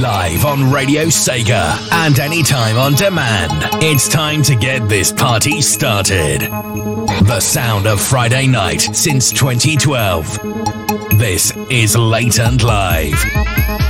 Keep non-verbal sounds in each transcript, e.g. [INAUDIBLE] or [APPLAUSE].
Live on Radio Sega and anytime on demand. It's time to get this party started. The sound of Friday night since 2012. This is Late and Live.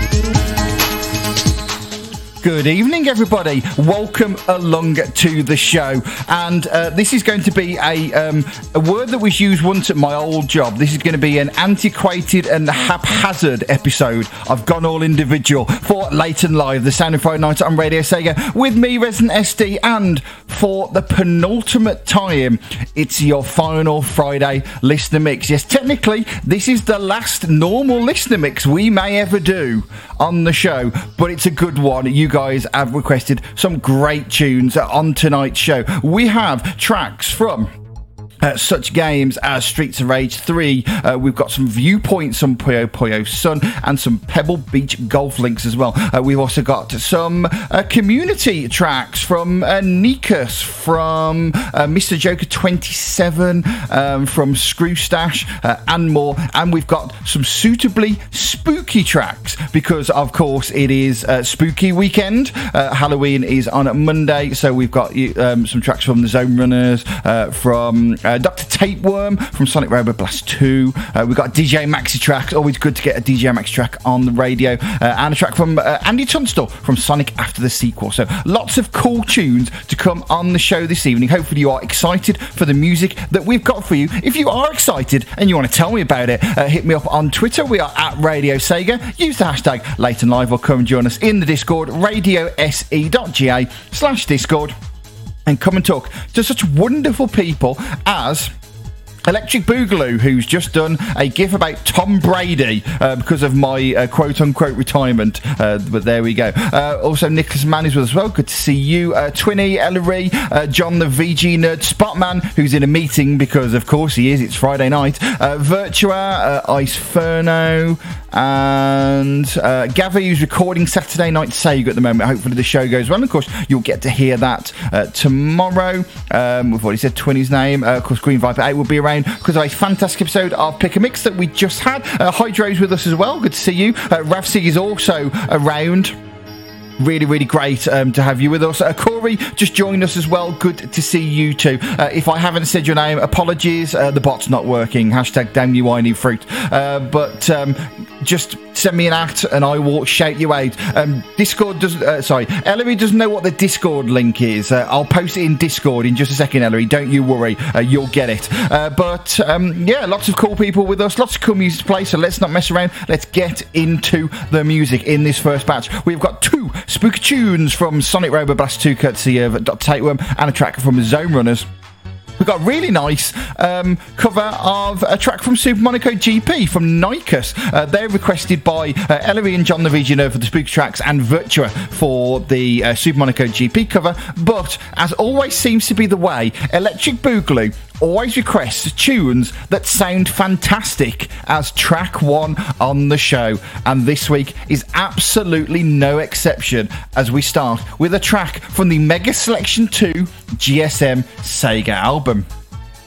Good evening, everybody. Welcome along to the show. And uh, this is going to be a, um, a word that was used once at my old job. This is going to be an antiquated and haphazard episode. I've gone all individual for Late and Live, the Sound of Friday Night on Radio Sega, with me, Resident SD, and for the penultimate time, it's your final Friday listener mix. Yes, technically, this is the last normal listener mix we may ever do on the show, but it's a good one. You guys have requested some great tunes on tonight's show. We have tracks from uh, such games as Streets of Rage 3. Uh, we've got some viewpoints on Puyo Puyo Sun and some Pebble Beach golf links as well. Uh, we've also got some uh, community tracks from uh, Nikus, from uh, Mr. Joker 27, um, from Screw Stash, and more. And we've got some suitably spooky tracks because, of course, it is spooky weekend. Halloween is on Monday, so we've got um, some tracks from the Zone Runners, from uh, Dr. Tapeworm from Sonic Robo Blast 2. Uh, we've got DJ Maxi track. Always good to get a DJ Maxi track on the radio. Uh, and a track from uh, Andy Tunstall from Sonic After the Sequel. So lots of cool tunes to come on the show this evening. Hopefully you are excited for the music that we've got for you. If you are excited and you want to tell me about it, uh, hit me up on Twitter. We are at Radio Sega. Use the hashtag Late and Live or come and join us in the Discord, radiose.ga slash Discord and come and talk to such wonderful people as Electric Boogaloo, who's just done a gif about Tom Brady uh, because of my uh, quote unquote retirement. Uh, but there we go. Uh, also, Nicholas Mann is with us as well. Good to see you. Uh, Twinny, Ellery, uh, John the VG Nerd, Spotman, who's in a meeting because, of course, he is. It's Friday night. Virtua, Iceferno, and uh, Gavi, who's recording Saturday Night Sega at the moment. Hopefully, the show goes well. Of course, you'll get to hear that tomorrow. Um, we've already said Twinny's name. of course, Green Viper 8 will be around because of a fantastic episode of Pick a Mix that we just had. Uh, Hydro's with us as well. Good to see you. Uh, is also around really, really great um, to have you with us. Uh, Corey just joined us as well. Good to see you too. Uh, if I haven't said your name, apologies. Uh, the bot's not working. Hashtag damn you whiny fruit. Uh, but um, just send me an at and I will shout you out. Um, Discord doesn't. Uh, sorry, Ellery doesn't know what the Discord link is. Uh, I'll post it in Discord in just a second, Ellery. Don't you worry. you'll get it. but um, yeah, lots of cool people with us. Lots of cool music to play. So let's not mess around. Let's get into the music in this first batch. We've got two spooky tunes from Sonic Robo Blast 2 courtesy of Dr. Tapeworm and a track from Zone Runners. We've got a really nice um, cover of a track from Super Monaco GP from Nikus. Uh, they're requested by uh, Ellery and John the VG Nerd for the spooky tracks and Virtua for the uh, Super Monaco GP cover. But as always seems to be the way, Electric Boogaloo always requests tunes that sound fantastic as track one on the show. And this week is absolutely no exception as we start with a track from the Mega Selection 2 GSM Sega album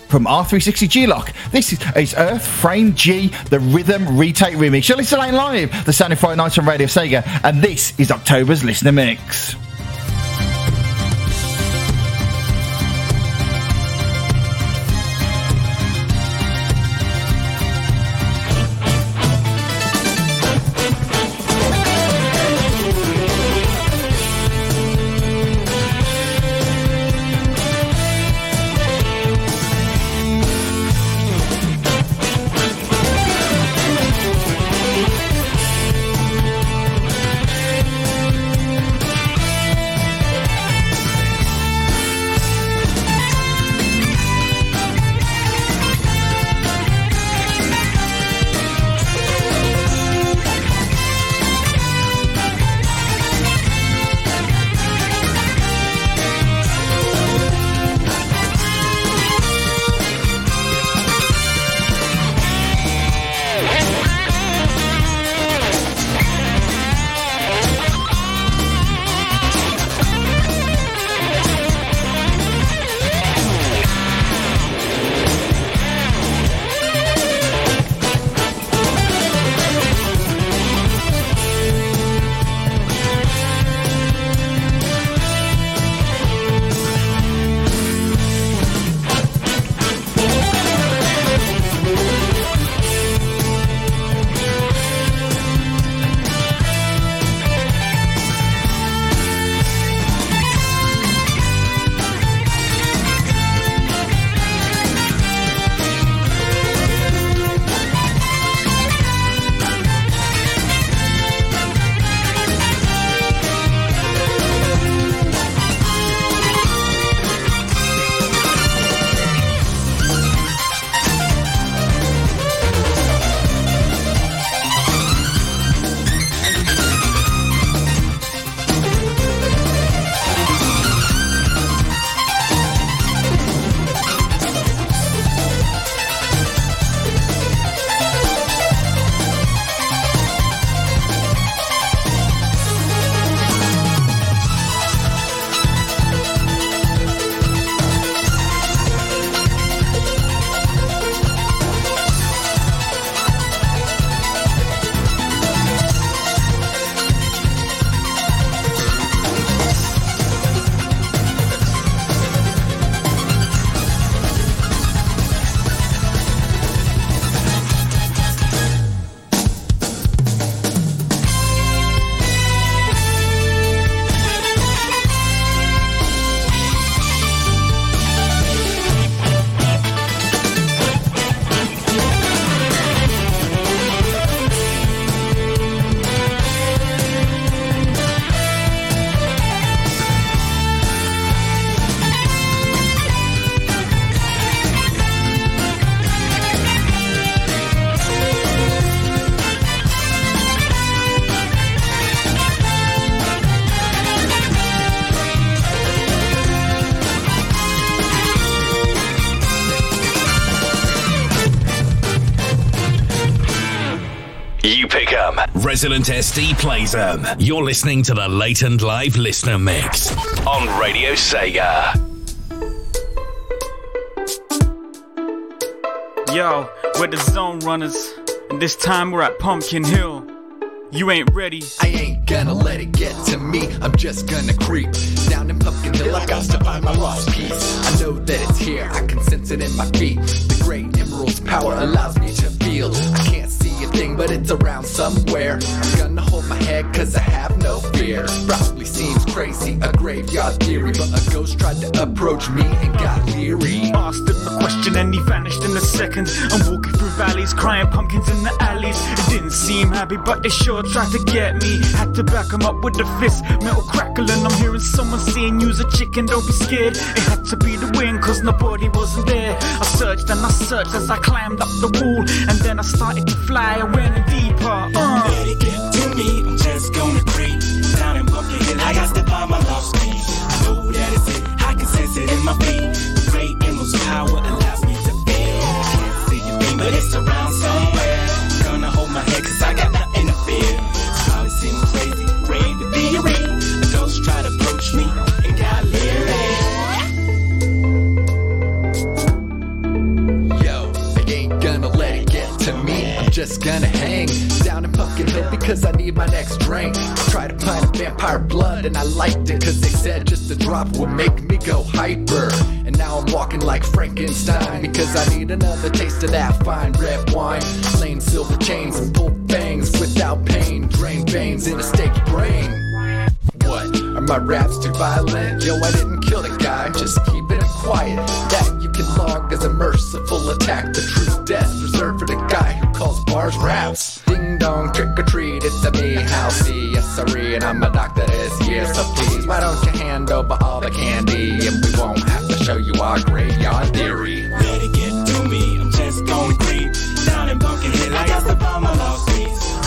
from R360 G-LOC. This is Earth Frame G, the Rhythm Retake Remix. You're listening live, the Sound of Friday Night on Radio Sega, and this is October's Listener Mix. Them. Resident SD plays them. You're listening to the Late and Live Listener Mix on Radio Sega. Yo, we're the Zone Runners, and this time we're at Pumpkin Hill. You ain't ready. I ain't gonna let it get to me. I'm just gonna creep down in Pumpkin Hill. I got to find my lost piece. I know that it's here. I can sense it in my feet. The great emerald's power allows me to feel. I can't see a but it's around somewhere. I'm gonna hold my head cause I have no fear. Probably seems crazy, a graveyard theory, but a ghost tried to approach me and got leery. Asked him a question and he vanished in a second. I'm walking through valleys, crying pumpkins in the alleys. It didn't seem happy, but they sure tried to get me. Had to back him up with the fist, metal crackling. I'm hearing someone saying, use a chicken, don't be scared. It had to be the wind, cause nobody wasn't there. I searched and I searched as I climbed up the wall, and then I started to fly. I went in deeper. Uh. Let it get to me, I'm just gonna in my feet. The great emerald's power allows me to feel. Can't see thing, but it's around somewhere. Gonna hold my head, cause I got nothing to fear. Probably seem crazy, brave to be real. A ghost tried to approach me and got leery. Yo, I ain't gonna let it get to me. I'm just gonna hang down in Pumpkin Hill because I need my next drink. Try to find vampire blood and I liked it cause they said just a drop would make me go hyper. And now I'm walking like Frankenstein because I need another taste of that fine red wine. Plain silver chains and full bangs without pain. Drain veins in a staked brain. What? Are my raps too violent? Yo, I didn't kill the guy, just keeping it quiet. That you can log as a merciful attack. The true death reserved for the guy calls bars raps. Ding dong, trick or treat, it's a me, house. yes sorry, and I'm a doctor this year. So please, why don't you hand over all the candy, and we won't have to show you our graveyard theory. Let it get to me, I'm just gonna creep down in Pumpkin Hill. I got to find my lost piece.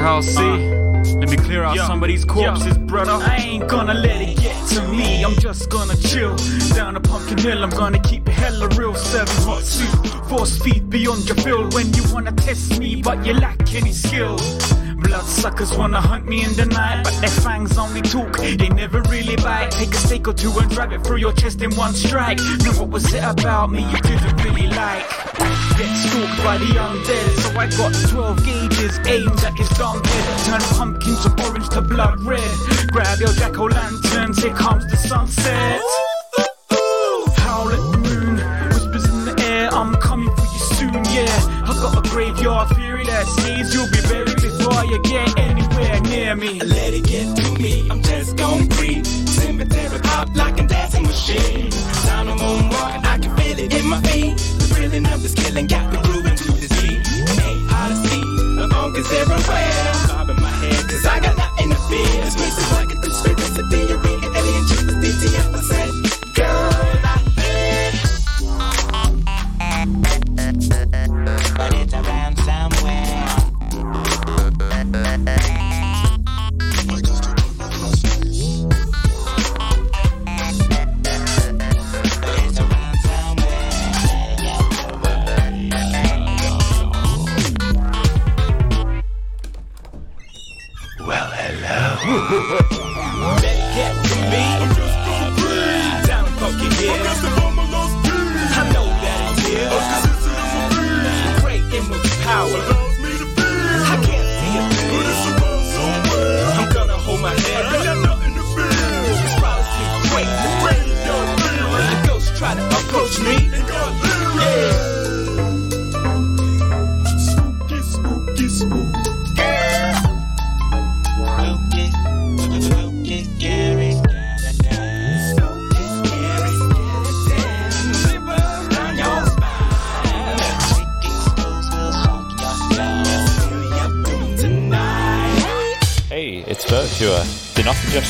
Yo, Dr. Halsey. Let me clear out some of these corpses, brother. I ain't gonna let it get to me. I'm just gonna chill down a pumpkin hill. I'm gonna keep it hella real. Serving hot soup, force feet beyond your fill. When you wanna test me, but you lack any skill. Bloodsuckers wanna hunt me in the night, but their fangs only talk. They never really bite. Take a stake or two and drive it through your chest in one strike. Now what was it about me you didn't really like? Get stalked by the undead, so I got 12 gauges aimed at his dumb head. Turn pumpkins to orange to blood red. Grab your jack o' lanterns, here comes the sunset. Howl at the moon, whispers in the air, I'm coming for you soon, yeah. I've got a graveyard theory that says you'll be buried before you get anywhere near me. Let it get to me, I'm just gon' breathe. Cemetery pop like a dancing machine. Sound of moonwalking, I can feel it in my feet. The thrilling of this killing got me grooving to this beat. Ain't hard to see, the uncle's everywhere. Bobbing my head, cause I got nothing to fear. This music like a conspiracy theory.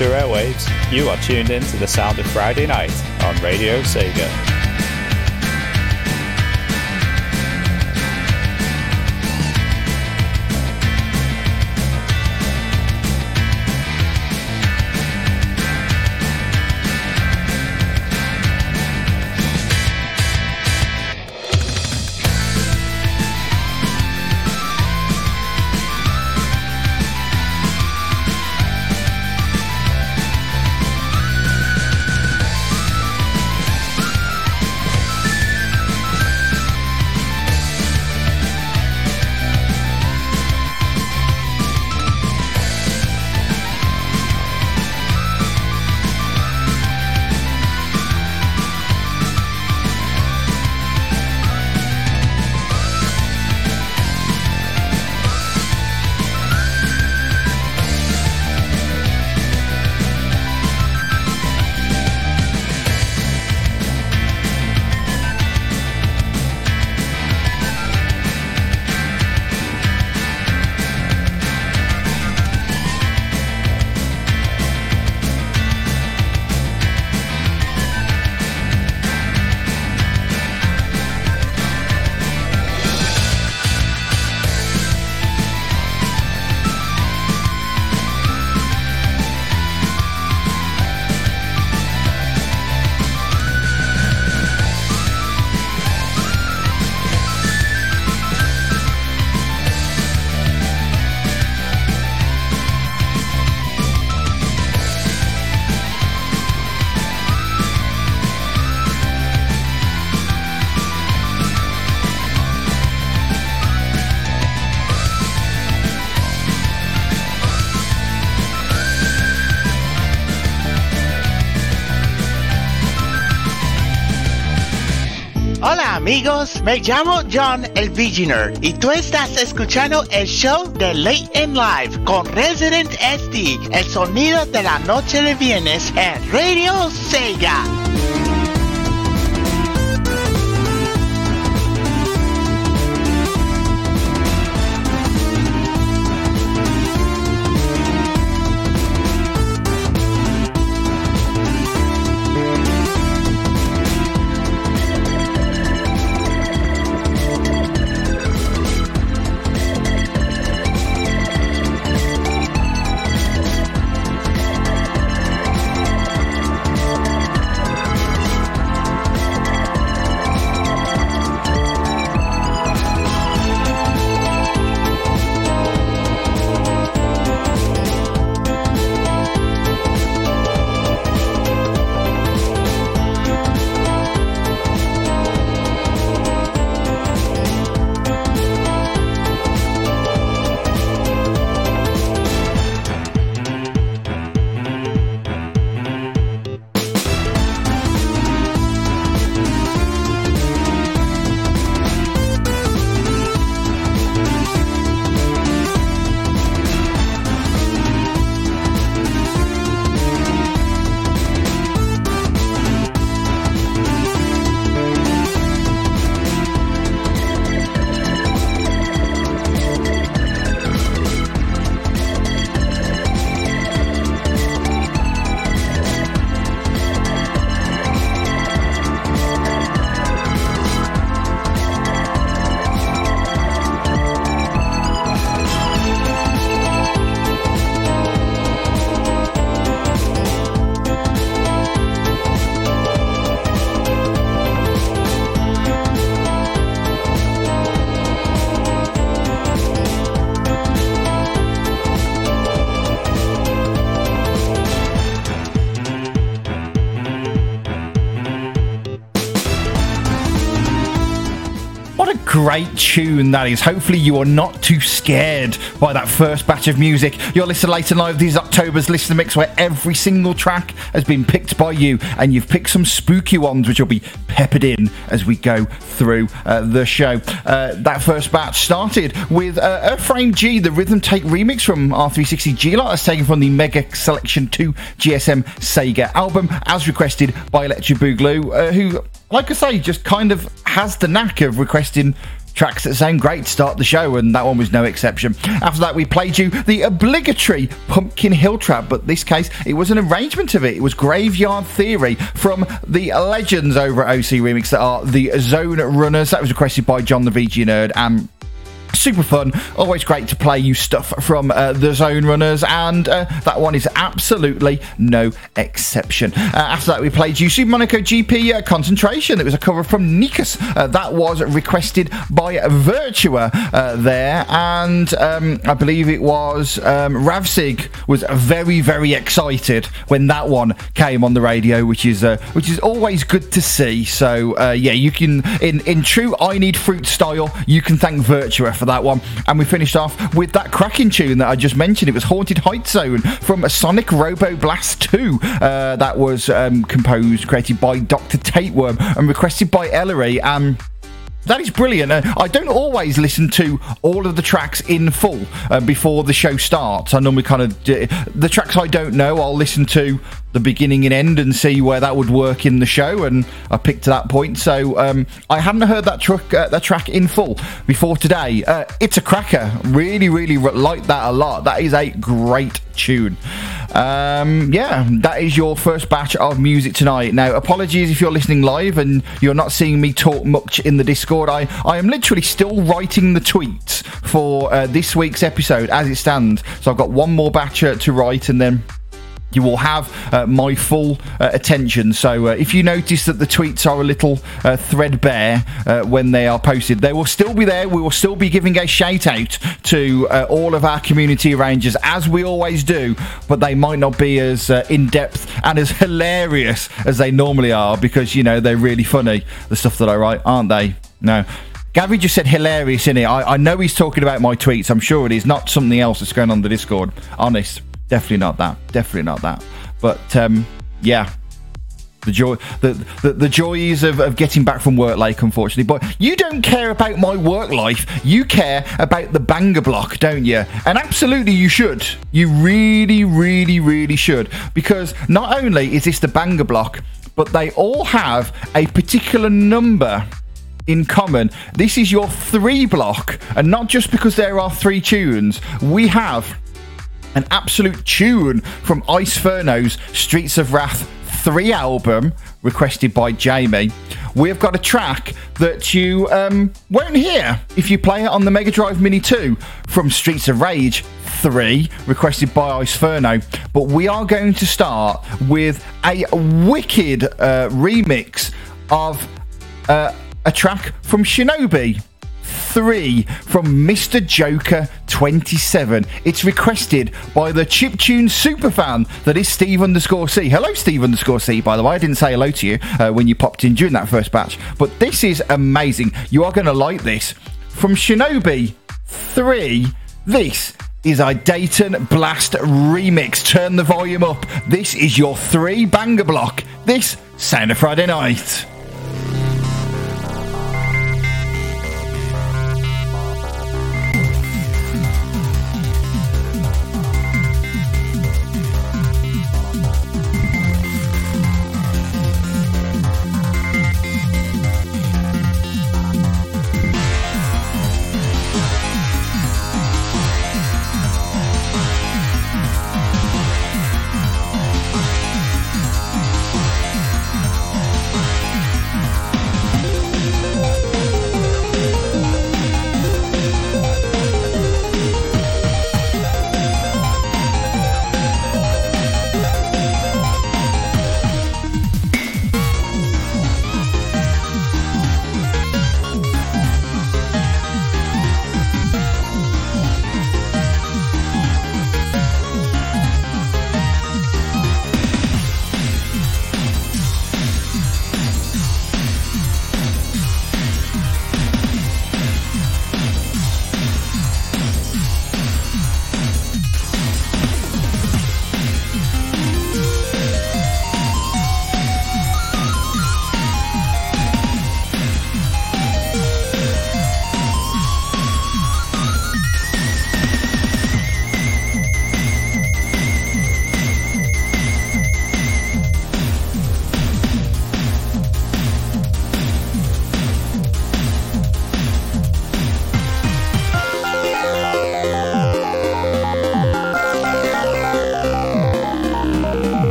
Not airwaves. You are tuned in to the sound of Friday night on Radio Sega. Amigos, me llamo John el Visioner y tú estás escuchando el show de Late in Live con Resident SD, el sonido de la noche de viernes en Radio Sega. Great tune that is. Hopefully, you are not too scared by that first batch of music. You're listening late and live. These October's listener mix, where every single track has been picked by you, and you've picked some spooky ones, which will be peppered in as we go through uh, the show. Uh, that first batch started with uh, Frame G, the Rhythm Take remix from R360 G-LOC, that's taken from the Mega Selection 2 GSM Sega album, as requested by Electric Boogaloo, uh, who, like I say, just kind of has the knack of requesting tracks that sound great to start the show, and that one was no exception. After that, we played you the obligatory Pumpkin Hill Trap, but this case, it was an arrangement of it. It was Graveyard Theory from the legends over at OC Remix that are the Zone Runners. That was requested by John the VG Nerd and super fun. Always great to play you stuff from uh, the Zone Runners, and uh, that one is absolutely no exception. Uh, after that, we played you Super Monaco GP uh, Concentration. It was a cover from Nikus. Uh, that was requested by Virtua uh, there, and um, I believe it was um, Ravsig was very very excited when that one came on the radio, which is which is always good to see. So yeah, you can in in true I Need Fruit style, you can thank Virtua for for that one. And we finished off with that cracking tune that I just mentioned. It was Haunted Height Zone from Sonic Robo Blast 2. Uh, that was um, composed, created by Dr. Tapeworm, and requested by Ellery. And that is brilliant. Uh, I don't always listen to all of the tracks in full uh, before the show starts. I normally kind of the tracks I don't know. I'll listen to the beginning and end and see where that would work in the show. And I picked that point. So um, I hadn't heard that track uh, that track in full before today. Uh, it's a cracker. Really, really like that a lot. That is a great tune. Um, yeah, that is your first batch of music tonight. Now, apologies if you're listening live and you're not seeing me talk much in the Discord. I, I am literally still writing the tweets for uh, this week's episode as it stands. So I've got one more batch uh, to write and then you will have uh, my full uh, attention. So uh, if you notice that the tweets are a little uh, threadbare uh, when they are posted, they will still be there. We will still be giving a shout out to uh, all of our community rangers as we always do, but they might not be as in depth and as [LAUGHS] hilarious as they normally are because you know they're really funny. The stuff that I write, aren't they? No. Gabby just said hilarious in it. I, I know he's talking about my tweets. I'm sure it is not something else that's going on the Discord. Honest. Definitely not that. Definitely not that. But um, yeah, The joy, the, the, the joys of, of getting back from work late, unfortunately. But you don't care about my work life. You care about the banger block, don't you? And absolutely, you should. You really, really, really should. Because not only is this the banger block, but they all have a particular number in common. This is your three block, and not just because there are three tunes. We have an absolute tune from Iceferno's Streets of Wrath 3 album, requested by Jamie. We've got a track that you um, won't hear if you play it on the Mega Drive Mini 2 from Streets of Rage 3, requested by Iceferno. But we are going to start with a wicked uh, remix of uh, a track from Shinobi. 3 from Mr. Joker 27. It's requested by the chiptune superfan that is Steve underscore C. Hello, Steve underscore C, by the way. I didn't say hello to you uh, when you popped in during that first batch, but this is amazing. You are going to like this. From Shinobi 3, this is a Dayton Blast remix. Turn the volume up. This is your three banger block. This of Friday Night.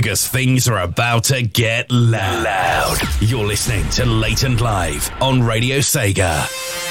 Because things are about to get loud. You're listening to Late and Live on Radio Sega.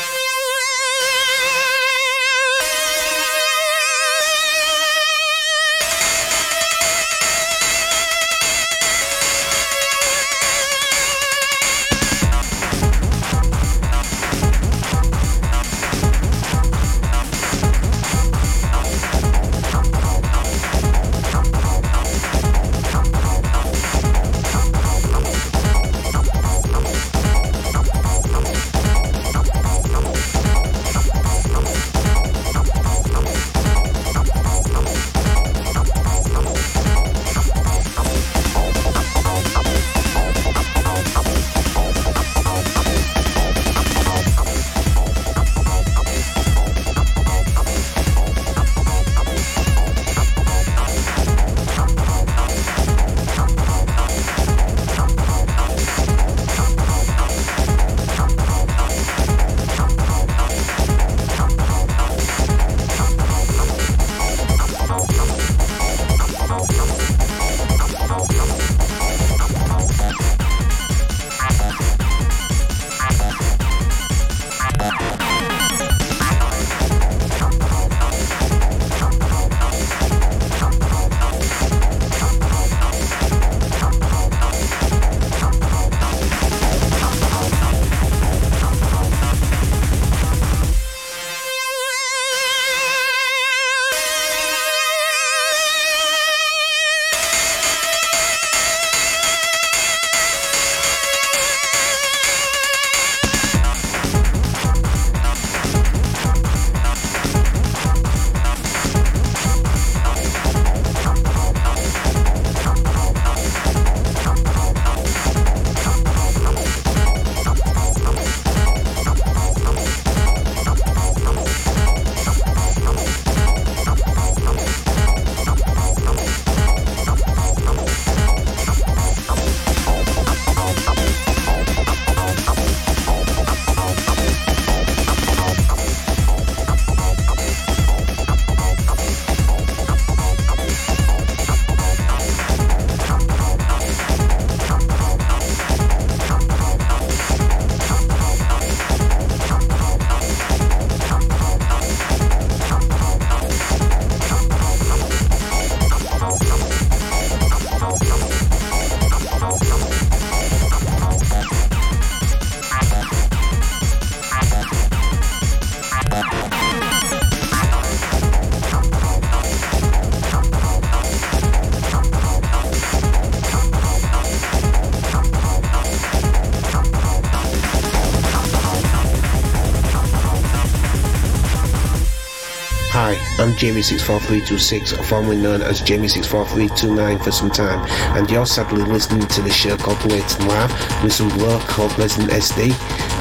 Jamie64326, formerly known as Jamie64329 for some time, and you're sadly listening to the show called Waiting Live with some bloke called Resident SD.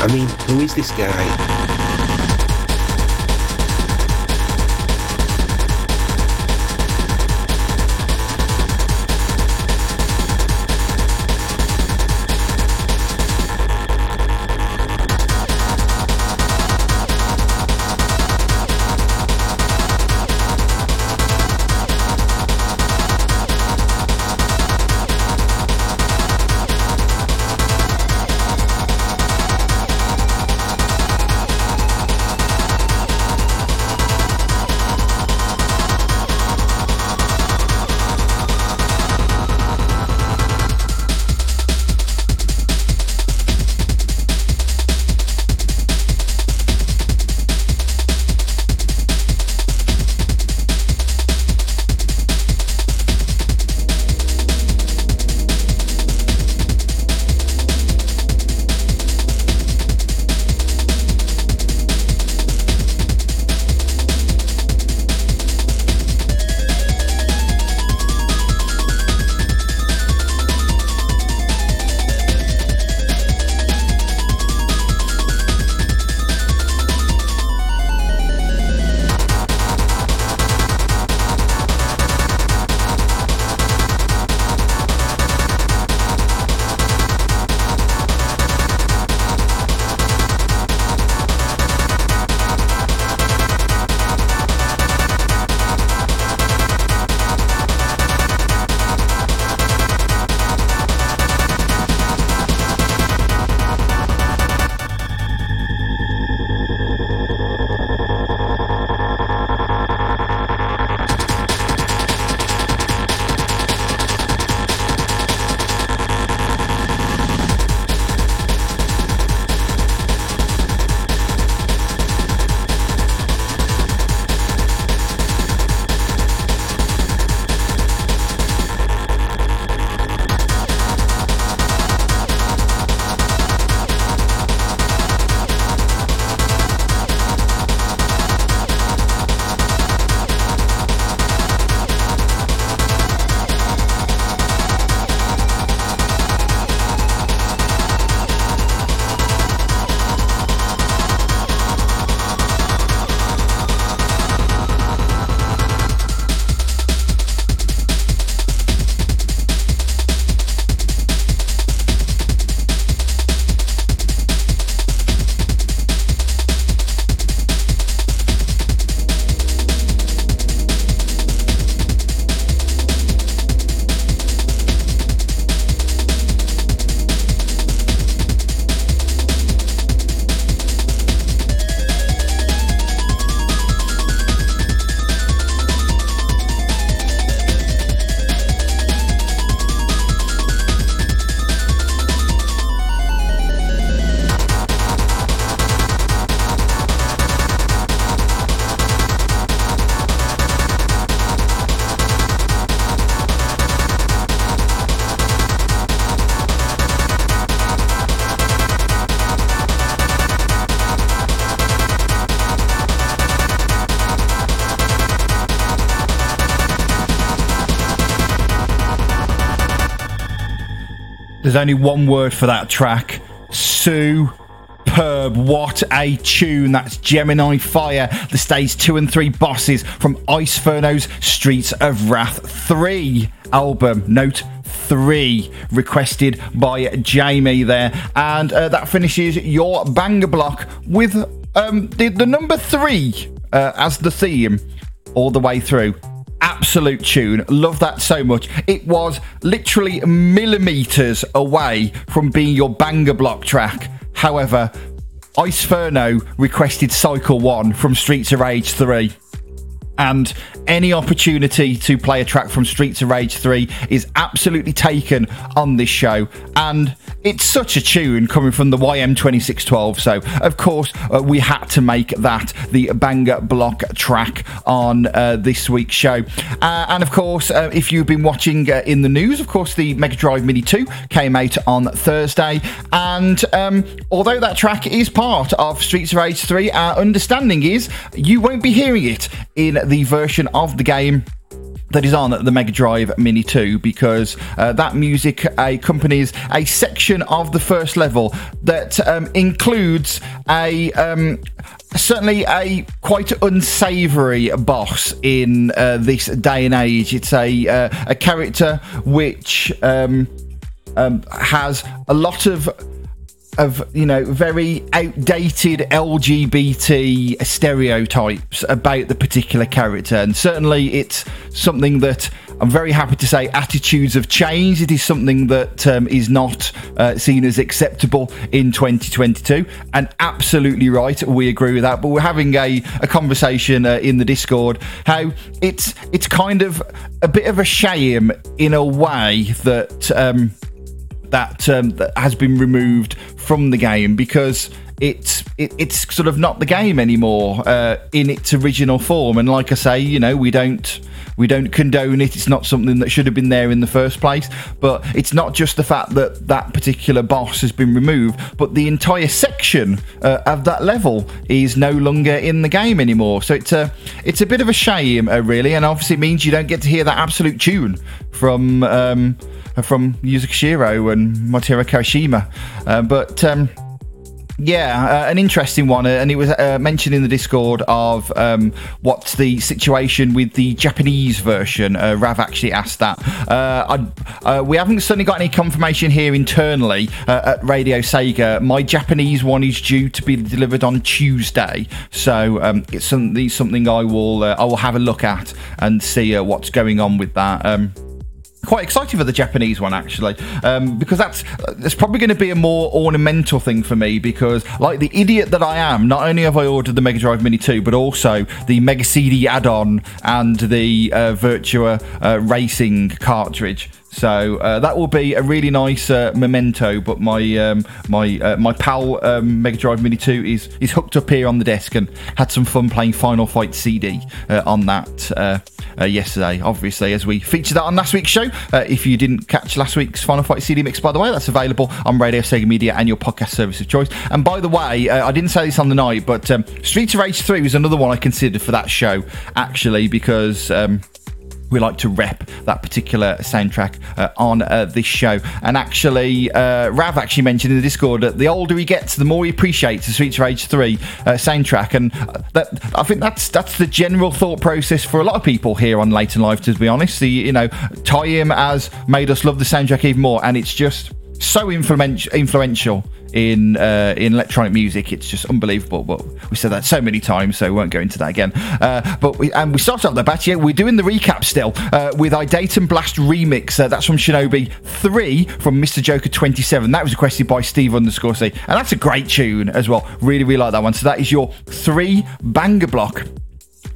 I mean, who is this guy? There's only one word for that track. Sue Superb. What a tune. That's Gemini Fire, the stage two and three bosses from Ice Iceferno's Streets of Wrath 3 album. Note three requested by Jamie there. And uh, that finishes your banger block with um, the, the number three uh, as the theme all the way through absolute tune. Love that so much. It was literally millimeters away from being your banger block track. However, Iceferno requested Cycle 1 from Streets of Rage 3 and any opportunity to play a track from Streets of Rage 3 is absolutely taken on this show. And it's such a tune coming from the YM2612. So, of course, uh, we had to make that the banger block track on uh, this week's show. Uh, and, of course, uh, if you've been watching uh, in the news, of course, the Mega Drive Mini 2 came out on Thursday. And um, although that track is part of Streets of Rage 3, our understanding is you won't be hearing it in the version of the game that is on the Mega Drive Mini 2 because uh, that music accompanies a section of the first level that um, includes a um, certainly a quite unsavoury boss in uh, this day and age. It's a uh, a character which um, um has a lot of of you know very outdated LGBT stereotypes about the particular character, and certainly it's something that I'm very happy to say attitudes have changed. It is something that um, is not uh, seen as acceptable in 2022, and absolutely right, we agree with that. But we're having a, a conversation uh, in the Discord how it's it's kind of a bit of a shame in a way that. Um, that, um, that has been removed from the game because it's it, it's sort of not the game anymore uh, in its original form. And like I say, you know, we don't we don't condone it. It's not something that should have been there in the first place. But it's not just the fact that that particular boss has been removed, but the entire section uh, of that level is no longer in the game anymore. So it's a it's a bit of a shame, uh, really, and obviously it means you don't get to hear that absolute tune from. Um, from Yuzo Koshiro and Motohiro Kawashima. Uh, but um, yeah, uh, an interesting one, uh, and it was uh, mentioned in the Discord of um, what's the situation with the Japanese version. Uh, Rav actually asked that. Uh, uh, we haven't certainly got any confirmation here internally at Radio Sega. My Japanese one is due to be delivered on Tuesday, so um, it's something, something I will I will have a look at and see what's going on with that. Um, quite excited for the Japanese one actually, um, because that's that's probably going to be a more ornamental thing for me. Because like the idiot that I am, not only have I ordered the Mega Drive Mini 2, but also the Mega CD add-on and the uh, Virtua uh, Racing cartridge. So uh, that will be a really nice uh, memento. But my um, my uh, my pal um, Mega Drive Mini Two is is hooked up here on the desk and had some fun playing Final Fight CD uh, on that uh, uh, yesterday. Obviously, as we featured that on last week's show. if you didn't catch last week's Final Fight CD mix, by the way, that's available on Radio Sega Media and your podcast service of choice. And by the way, I didn't say this on the night, but um, Streets of Rage Three was another one I considered for that show actually because. Um, we like to rep that particular soundtrack uh, on uh, this show. And actually, uh, Rav actually mentioned in the Discord that the older he gets, the more he appreciates the Streets of Rage 3 uh, soundtrack. And uh, that, I think that's that's the general thought process for a lot of people here on Late and Live, to be honest. The, you know, Time has made us love the soundtrack even more, and it's just so influential in uh, in electronic music. It's just unbelievable. But we said that so many times, so we won't go into that again. Uh, but we and we started off the bat. Yeah, we're doing the recap still uh, with Idaitan Blast remix. Uh, that's from Shinobi Three from Mr Joker Twenty Seven. That was requested by Steve underscore C, and that's a great tune as well. Really, really like that one. So that is your three banger block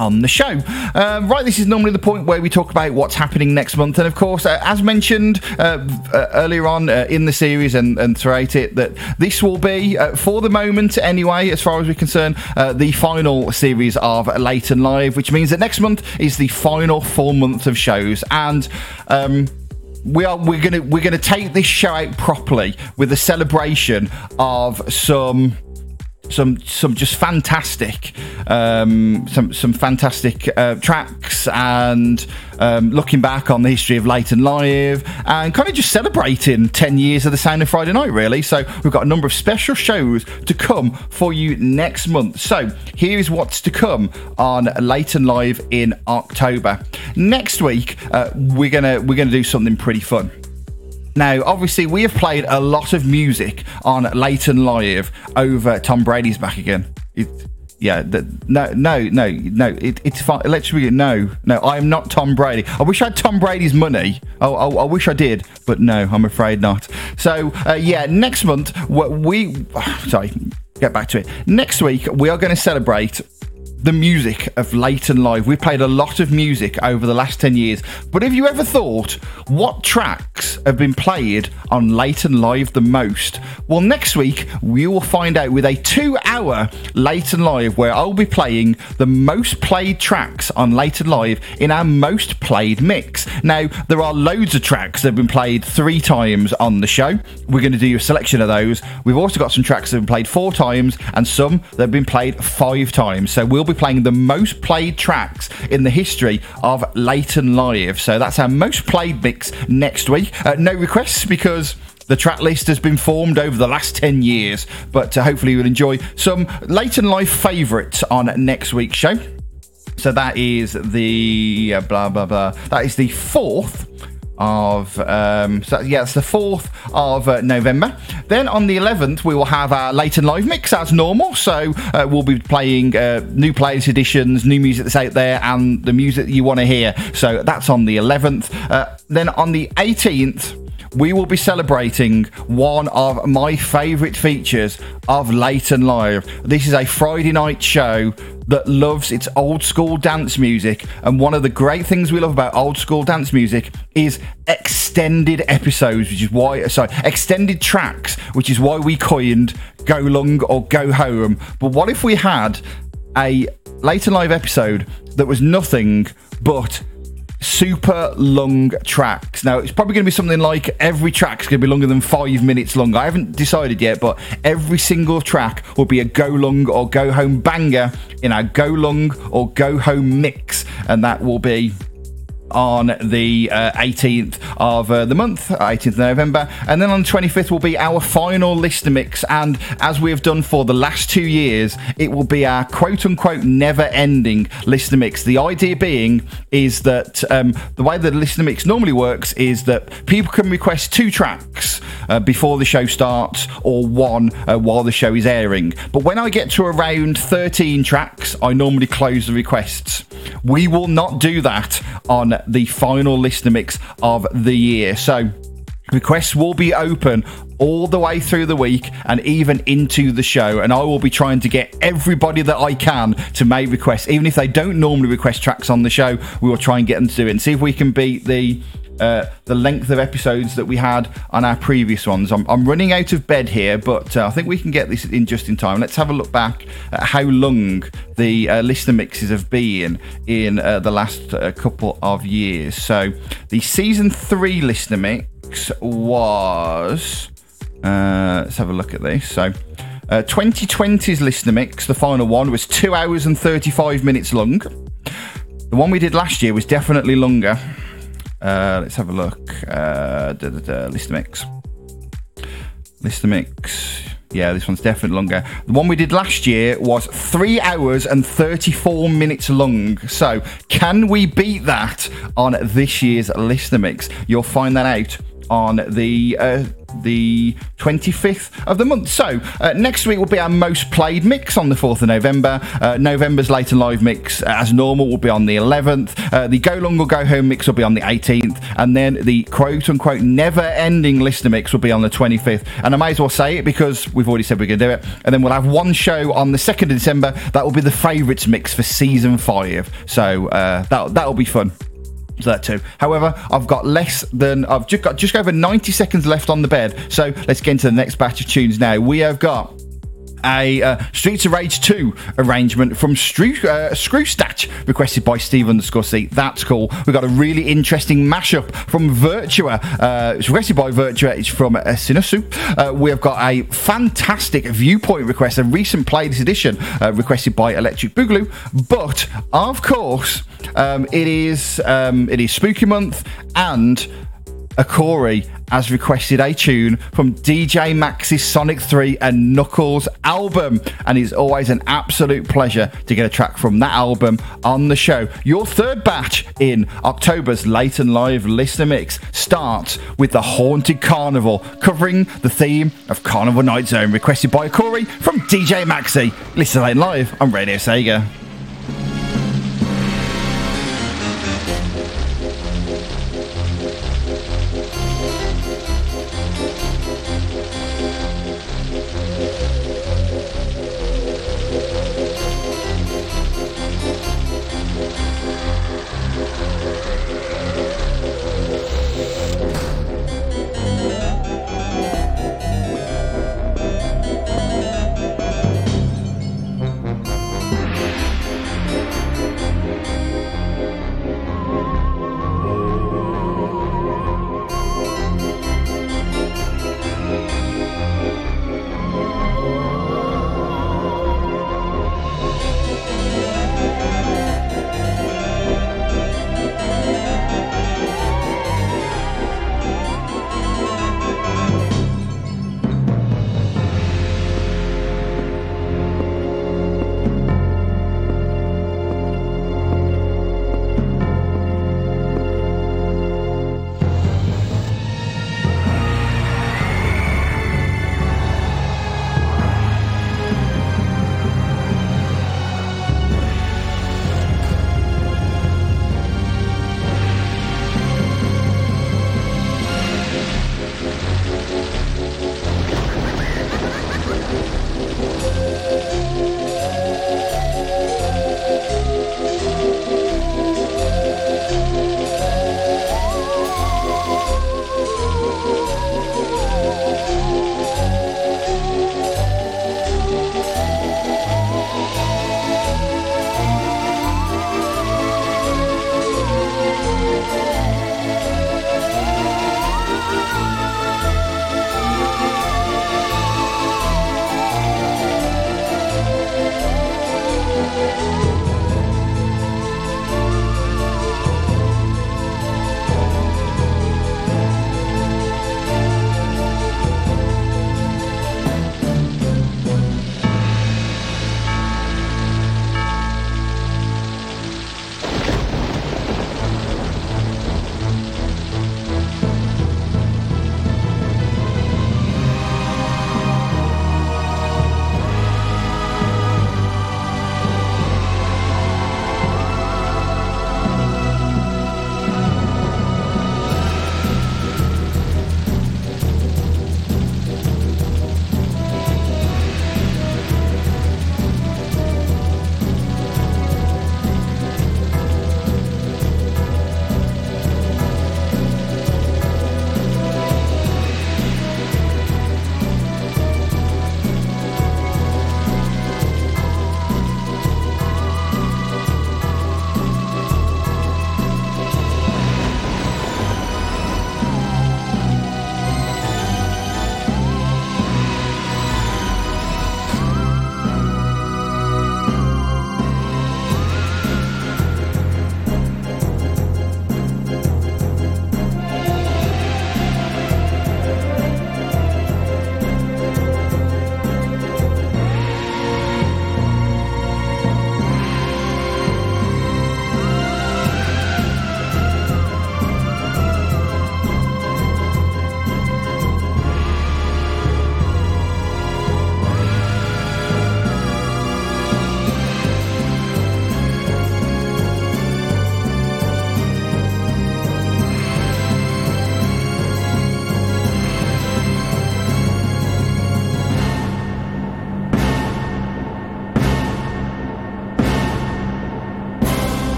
on the show. Uh, right, this is normally the point where we talk about what's happening next month, and of course, uh, as mentioned uh, uh earlier on uh, in the series and, and, throughout it, that this will be, uh, for the moment anyway, as far as we're concerned, the final series of Late and Live, which means that next month is the final full month of shows, and. Um, we are we're gonna we're gonna take this show out properly with a celebration of some some some just fantastic um, some some fantastic uh, tracks and um, looking back on the history of Late and Live and kind of just celebrating 10 years of the Sound of Friday Night really. So we've got a number of special shows to come for you next month. So here is what's to come on Late and Live in October. Next week uh, we're gonna we're gonna do something pretty fun now, obviously, we have played a lot of music on and Live over Tom Brady's back again. It, yeah, the, no, no, no, no. It, it's fine. Let's it. No, no, I am not Tom Brady. I wish I had Tom Brady's money. Oh, I, I wish I did, but no, I'm afraid not. So, uh, yeah, next month we. [SIGHS] Sorry, get back to it. Next week we are going to celebrate the music of late and live. We've played a lot of music over the last 10 years, but have you ever thought what tracks have been played on Late and Live the most? Well, next week we will find out with a two hour Late and Live where I'll be playing the most played tracks on Late and Live in our most played mix. Now, there are loads of tracks that have been played three times on the show. We're going to do a selection of those. We've also got some tracks that have been played four times and some that have been played five times. So we'll be playing the most played tracks in the history of Late and Live. So that's our most played mix next week. Uh, no requests because the track list has been formed over the last 10 years, but uh, hopefully you'll enjoy some Late and Live favourites on next week's show. So that is the uh, blah blah blah. That is the fourth of um, so yeah, it's the fourth of uh, November. Then on the 11th, we will have our Late and live mix as normal. So uh, we'll be playing uh, new playlist editions, new music that's out there, and the music that you want to hear. So that's on the 11th. Uh, then on the 18th we will be celebrating one of my favourite features of Late and Live. This is a Friday night show that loves its old school dance music. And one of the great things we love about old school dance music is extended episodes, which is why, sorry, extended tracks, which is why we coined Go Long or Go Home. But what if we had a Late and Live episode that was nothing but super long tracks. Now, it's probably going to be something like every track's going to be longer than five minutes long. I haven't decided yet, but every single track will be a go long or go home banger in our go long or go home mix, and that will be on the uh, 18th of uh, the month, 18th of November. And then on the 25th will be our final listener mix. And as we have done for the last two years, it will be our quote unquote never ending listener mix. The idea being is that um, the way the listener mix normally works is that people can request two tracks uh, before the show starts or one uh, while the show is airing. But when I get to around 13 tracks, I normally close the requests. We will not do that on the final listener mix of the year. So requests will be open all the way through the week and even into the show. And I will be trying to get everybody that I can to make requests. Even if they don't normally request tracks on the show, we will try and get them to do it and see if we can beat the uh, the length of episodes that we had on our previous ones. I'm, I'm running out of bed here, but uh, I think we can get this in just in time. Let's have a look back at how long the uh, listener mixes have been in uh, the last uh, couple of years. So the season three listener mix was. let's have a look at this. So. Uh, 2020's listener mix, the final one, was two hours and 35 minutes long. The one we did last year was definitely longer. Uh, let's have a look. Uh, da, da, da, listener mix. Mix. Yeah, this one's definitely longer. The one we did last year was three hours and 34 minutes long. So, can we beat that on this year's listener mix? You'll find that out on the uh, the 25th of the month. So uh, next week will be our most played mix on the 4th of November. Uh, November's Late and Live mix, uh, as normal, will be on the 11th. Uh, the Go Long or Go Home mix will be on the 18th, and then the quote unquote never ending listener mix will be on the 25th. And I may as well say it because we've already said we're going to do it. And then we'll have one show on the 2nd of December that will be the favourites mix for season five. So uh, that that'll be fun that too. However, I've got less than I've just got just over 90 seconds left on the bed. So let's get into the next batch of tunes now. We have got a uh, Streets of Rage 2 arrangement from Stru- uh, requested by Steve underscore C. That's cool. We've got a really interesting mashup from Virtua. Uh, it's requested by Virtua. It's from uh. Uh, we have got a fantastic viewpoint request, a recent play this edition uh, requested by Electric Boogaloo. But, of course, um, it is um, it is Spooky Month and Akori has requested a tune from DJ Max's Sonic 3 and Knuckles album, and it's always an absolute pleasure to get a track from that album on the show. Your third batch in October's Late and Live listener mix starts with the Haunted Carnival, covering the theme of Carnival Night Zone, requested by Corey from DJ Maxi. Listen and Live on Radio Sega.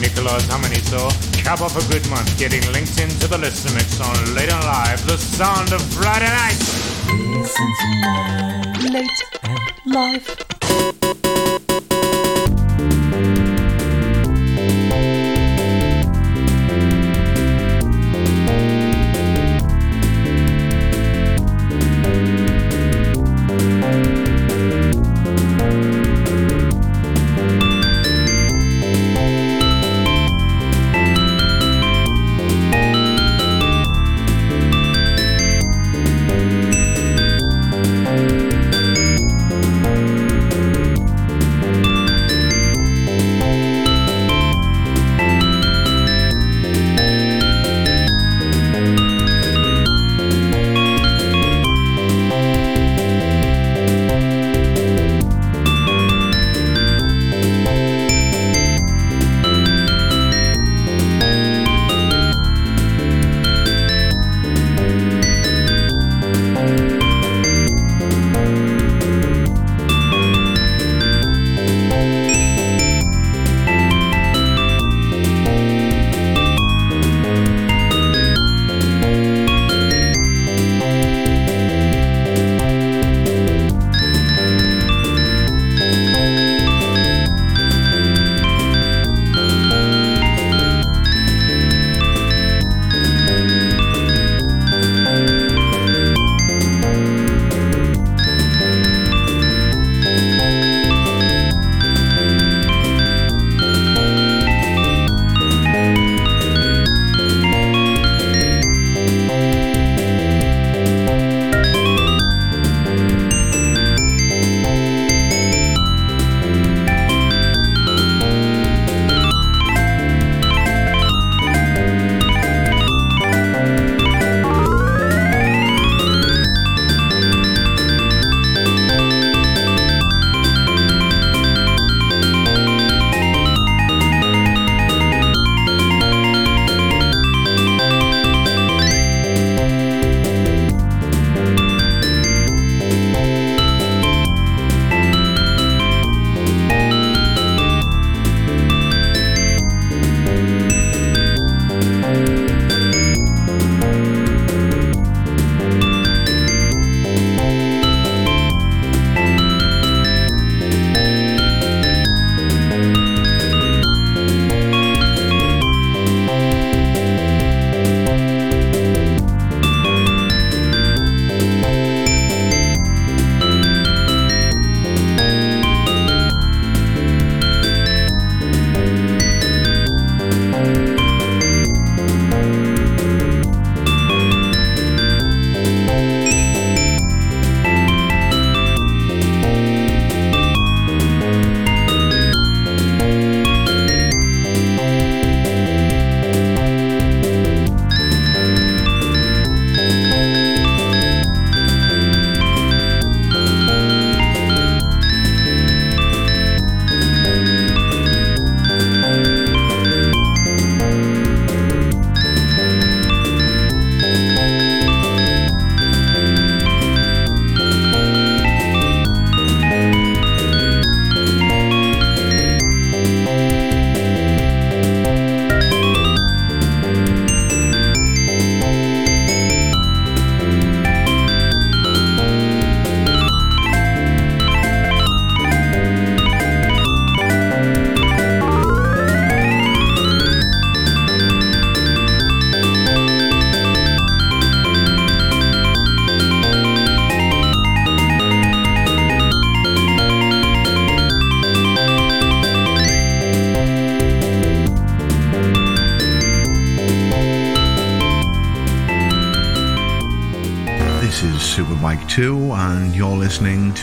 Nicholas Hamaniso. Cap off a good month getting linked into the listener mix on Late and Live, the sound of Friday night. Listen tonight, late and live.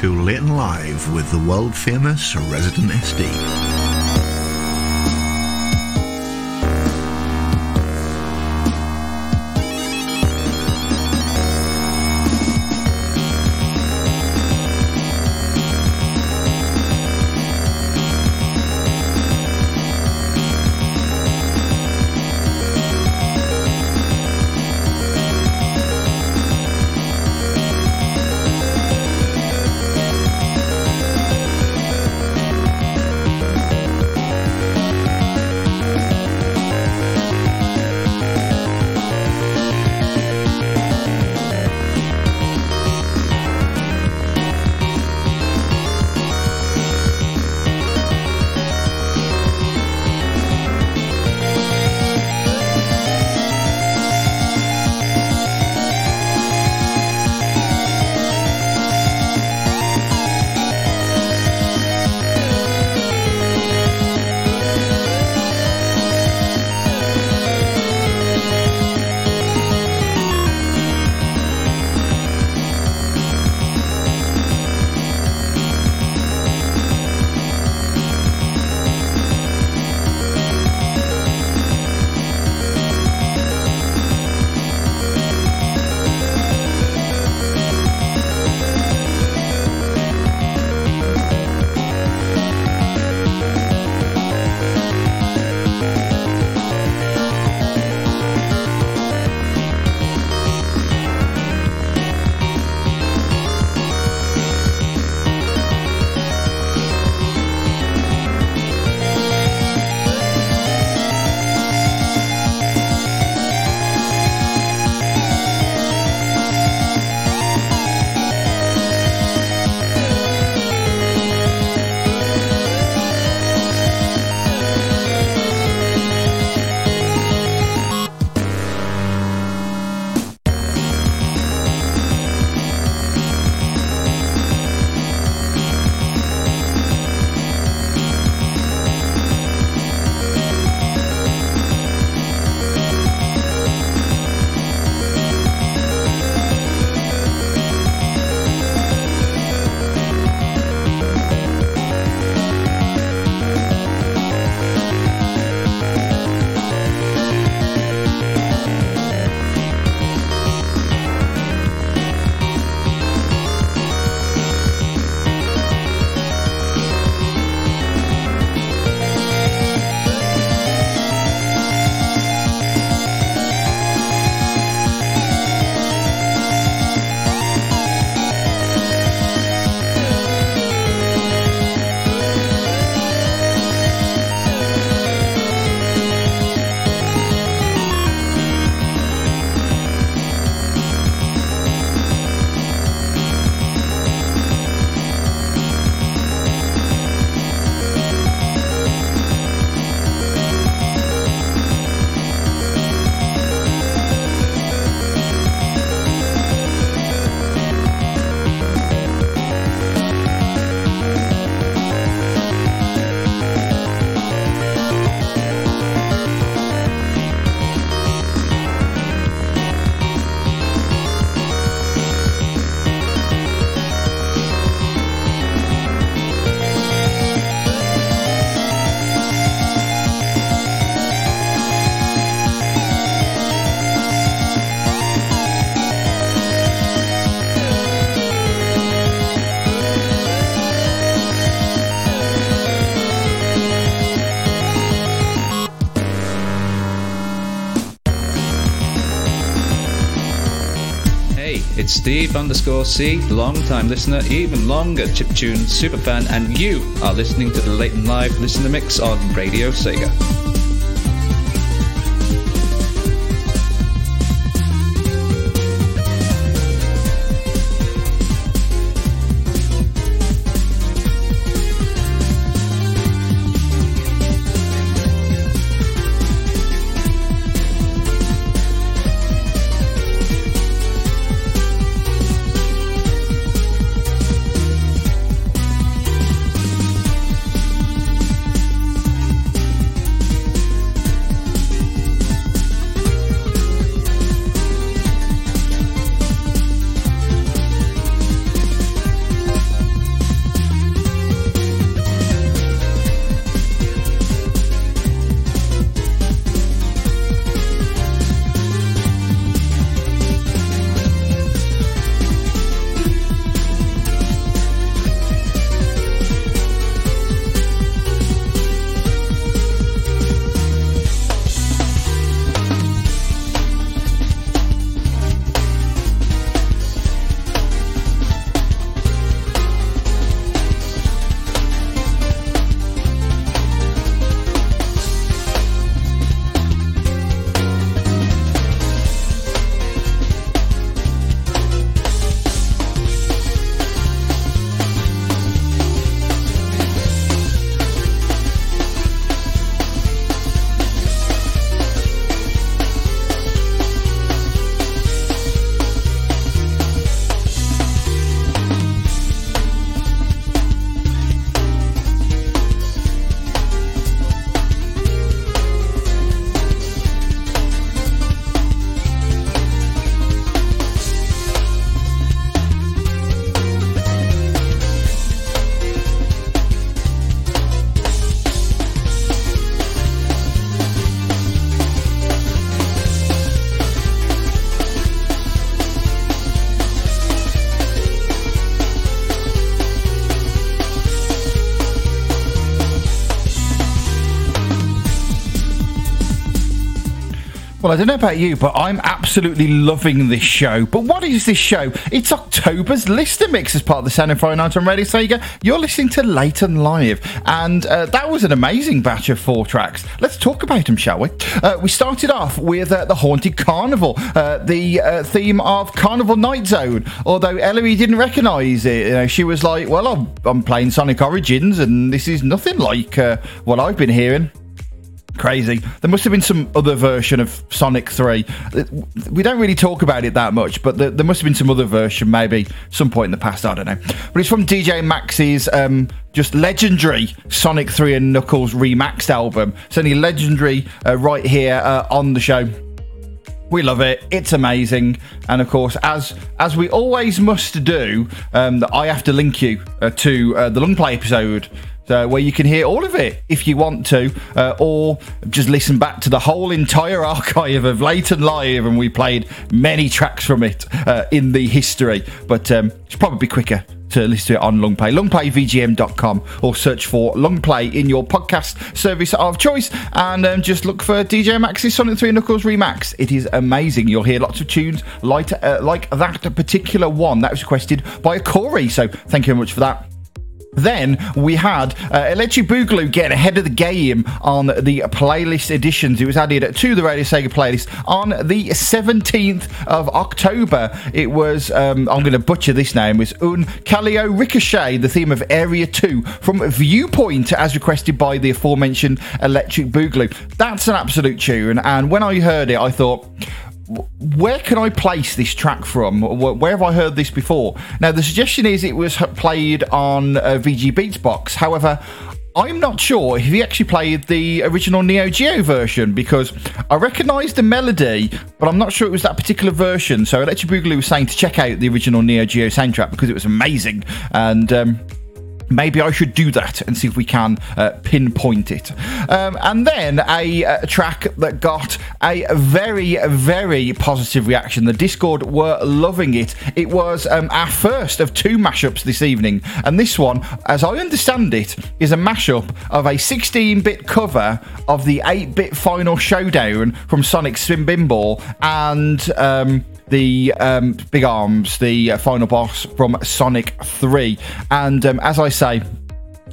To Late and Live with the world famous Resident SD. Steve underscore C, long time listener, even longer chiptune superfan, and you are listening to the Late Live Listener Mix on Radio Sega. I don't know about you, but I'm absolutely loving this show. But what is this show? It's October's Lister Mix as part of the of Friday Night on Radio Sega. You're listening to Late and Live, and uh, that was an amazing batch of four tracks. Let's talk about them, shall we? Uh, we started off with uh, the Haunted Carnival, uh, the uh, theme of Carnival Night Zone. Although Ellery didn't recognise it, you know, she was like, "Well, I'm, I'm playing Sonic Origins, and this is nothing like uh, what I've been hearing." Crazy. There must have been some other version of Sonic 3. We don't really talk about it that much, but there, there must have been some other version, maybe some point in the past. I don't know. But it's from DJ Max's um, just legendary Sonic 3 and Knuckles remaxed album. Certainly legendary uh, right here uh, on the show. We love it. It's amazing, and of course, as as we always must do, um, I have to link you uh, to uh, the long play episode where you can hear all of it if you want to, uh, or just listen back to the whole entire [LAUGHS] archive of Late and Live, and we played many tracks from it uh, in the history. But um, it's probably quicker to listen to it on Longplay, longplayvgm.com, or search for Longplay in your podcast service of choice, and um, just look for DJ Max's Sonic 3 Knuckles Remax. It is amazing. You'll hear lots of tunes like, uh, like that particular one that was requested by a Corey. So thank you very much for that. Then we had uh, Electric Boogaloo getting ahead of the game on the playlist editions. It was added to the Radio Sega playlist on the 17th of October. It was, um, I'm going to butcher this name, it was Un Calio Ricochet, the theme of Area 2 from Viewpoint, as requested by the aforementioned Electric Boogaloo. That's an absolute tune, and when I heard it, I thought, where can I place this track from? Where have I heard this before? Now, the suggestion is it was played on uh, VG Beats box. However, I'm not sure if he actually played the original Neo Geo version because I recognise the melody, but I'm not sure it was that particular version. So Electric Boogaloo was saying to check out the original Neo Geo soundtrack because it was amazing. And um, Maybe I should do that and see if we can uh, pinpoint it. Um, and then a, a, track that got a very, very positive reaction. The Discord were loving it. It was um, our first of two mashups this evening. And this one, as I understand it, is a mashup of a 16 bit cover of the 8 bit final showdown from Sonic Spinball and. Um, the um, Big Arms, the uh, final boss from Sonic 3. And um, as I say,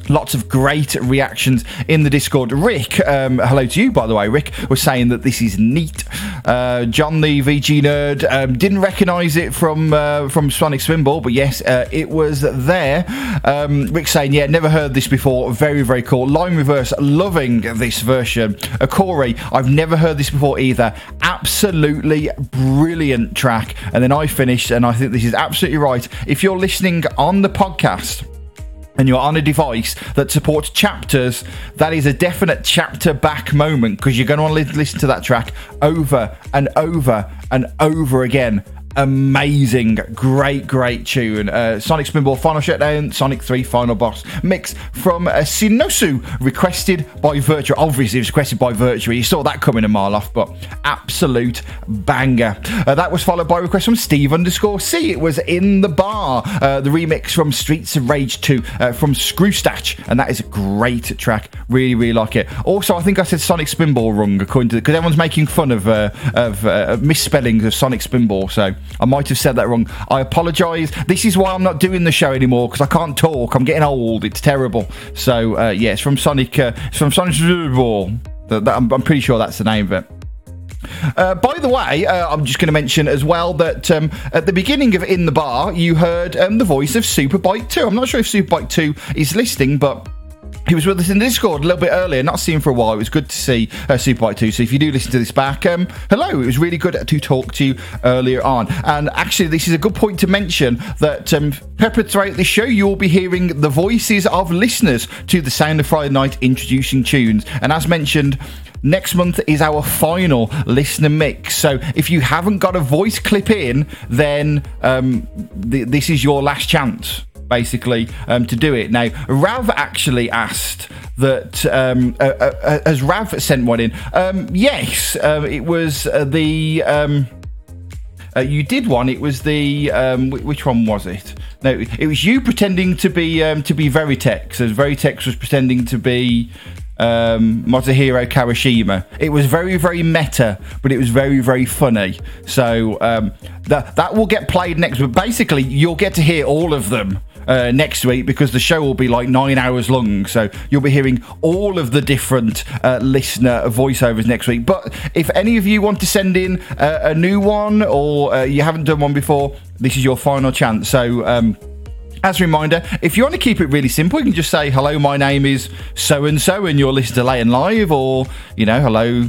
Lots of great reactions in the Discord. Rick, um, hello to you, by the way. Rick was saying that this is neat. Uh, John, the VG nerd, um, didn't recognise it from uh, from Sonic Spinball, but yes, uh, it was there. Um, Rick saying, yeah, never heard this before. Very, very cool. Line Reverse, loving this version. Uh, Corey, I've never heard this before either. Absolutely brilliant track. And then I finished, and I think this is absolutely right. If you're listening on the podcast, and you're on a device that supports chapters, that is a definite chapter back moment because you're going to want to listen to that track over and over and over again amazing, great, great tune. Uh, Sonic Spinball Final Shutdown, Sonic 3 Final Boss mix from uh, Sinosu, requested by Virtua. Obviously, it was requested by Virtua. You saw that coming a mile off, but absolute banger. Uh, that was followed by a request from Steve underscore C. It was In the Bar, uh, the remix from Streets of Rage 2 uh, from Screwstatch, and that is a great track. Really, really like it. Also, I think I said Sonic Spinball wrong, according to because everyone's making fun of uh, of uh, misspellings of Sonic Spinball, so I might have said that wrong. I apologise. This is why I'm not doing the show anymore because I can't talk. I'm getting old. It's terrible. So uh, yeah, it's from Sonic. Uh, it's from Sonic that, I'm, I'm pretty sure that's the name of it. Uh, by the way, uh, I'm just going to mention as well that um, at the beginning of In the Bar, you heard um, the voice of Superbike 2. I'm not sure if Superbike 2 is listing, but he was with us in the Discord a little bit earlier. Not seen for a while. It was good to see uh, Superbike 2. So if you do listen to this back, um, hello. It was really good to talk to you earlier on. And actually, this is a good point to mention that um, throughout the show, you will be hearing the voices of listeners to the Sound of Friday Night introducing tunes. And as mentioned, Next month is our final listener mix. So if you haven't got a voice clip in, then um, th- this is your last chance basically um, to do it. Now, Rav actually asked that um, uh, uh, uh has Rav sent one in? Um, yes, uh, it was uh, the. Um, uh, you did one. It was the um, which one was it? No, it was you pretending to be um, to be Veritex, as Veritex was pretending to be um, Motohiro Kawashima. It was very, very meta, but it was very, very funny. So um, that that will get played next. But basically, you'll get to hear all of them uh, next week because the show will be like nine hours long. So you'll be hearing all of the different uh, listener voiceovers next week. But if any of you want to send in uh, a new one or uh, you haven't done one before, this is your final chance. So. Um, as a reminder, if you want to keep it really simple, you can just say, hello, my name is so and so, and you're listening to Late and Live, or, you know, hello,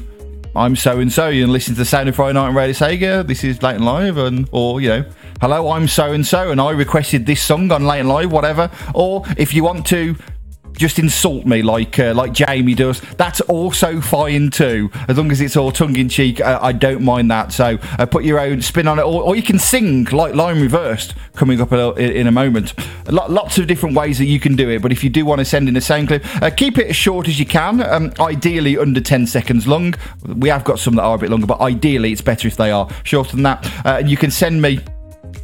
I'm so and so, you listen to the Sound of Friday Night on Radio Sega, this is Late and Live, and, or, you know, hello, I'm so and so, and I requested this song on Late and Live, whatever. Or if you want to just insult me like uh, like Jamie does, that's also fine too. As long as it's all tongue in cheek, uh, I don't mind that. So uh, put your own spin on it, or, or, you can sing like line reversed coming up a, in a moment. Lots of different ways that you can do it. But if you do want to send in a sound clip, uh, keep it as short as you can. Um, ideally under 10 seconds long. We have got some that are a bit longer, but ideally it's better if they are shorter than that. Uh, and you can send me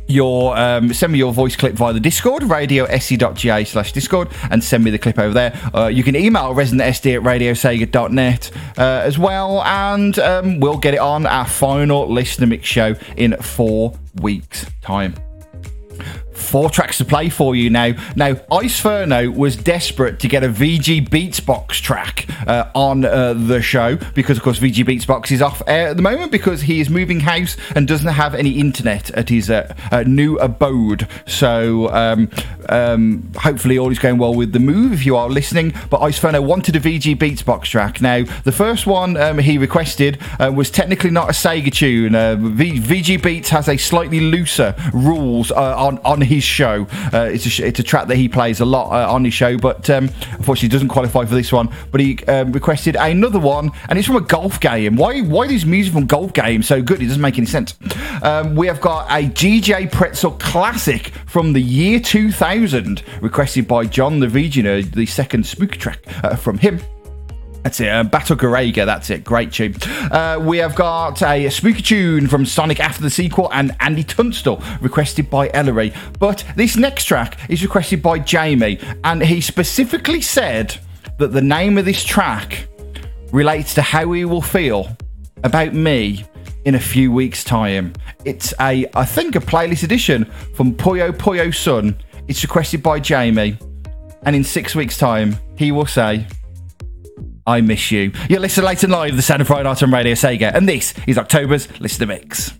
your um, send me your voice clip via the Discord, radiose.ga slash Discord, and send me the clip over there. Uh, you can email residentsd at radiosega.net uh, as well, and um, we'll get it on our final listener mix show in four weeks' time four tracks to play for you now. Now, Iceferno was desperate to get a VG Beatsbox track uh, on uh, the show because, of course, VG Beatsbox is off air at the moment because he is moving house and doesn't have any internet at his uh, uh new abode. So, um, um, hopefully, all is going well with the move if you are listening. But Iceferno wanted a VG Beatsbox track. Now, the first one um, he requested uh, was technically not a Sega tune. Uh, v- VG Beats has a slightly looser rules on on his show. Uh, it's, a, it's a track that he plays a lot uh, on his show, but um, unfortunately doesn't qualify for this one. But he um, requested another one, and it's from a golf game. Why why is music from golf games so good? It doesn't make any sense. Um, we have got a DJ Pretzel classic from the year 2000, requested by John the VG Nerd, the second spook track uh, from him. That's it. Uh, Battle Garegga. That's it. Great tune. Uh, we have got a spooky tune from Sonic After the Sequel and Andy Tunstall, requested by Ellery. But this next track is requested by Jamie, and he specifically said that the name of this track relates to how he will feel about me in a few weeks' time. It's a, I think, a playlist edition from Puyo Puyo Sun. It's requested by Jamie, and in six weeks' time, he will say, I miss you. You're listening late and live, the Sound of Night on Radio Sega, and this is October's Listener Mix.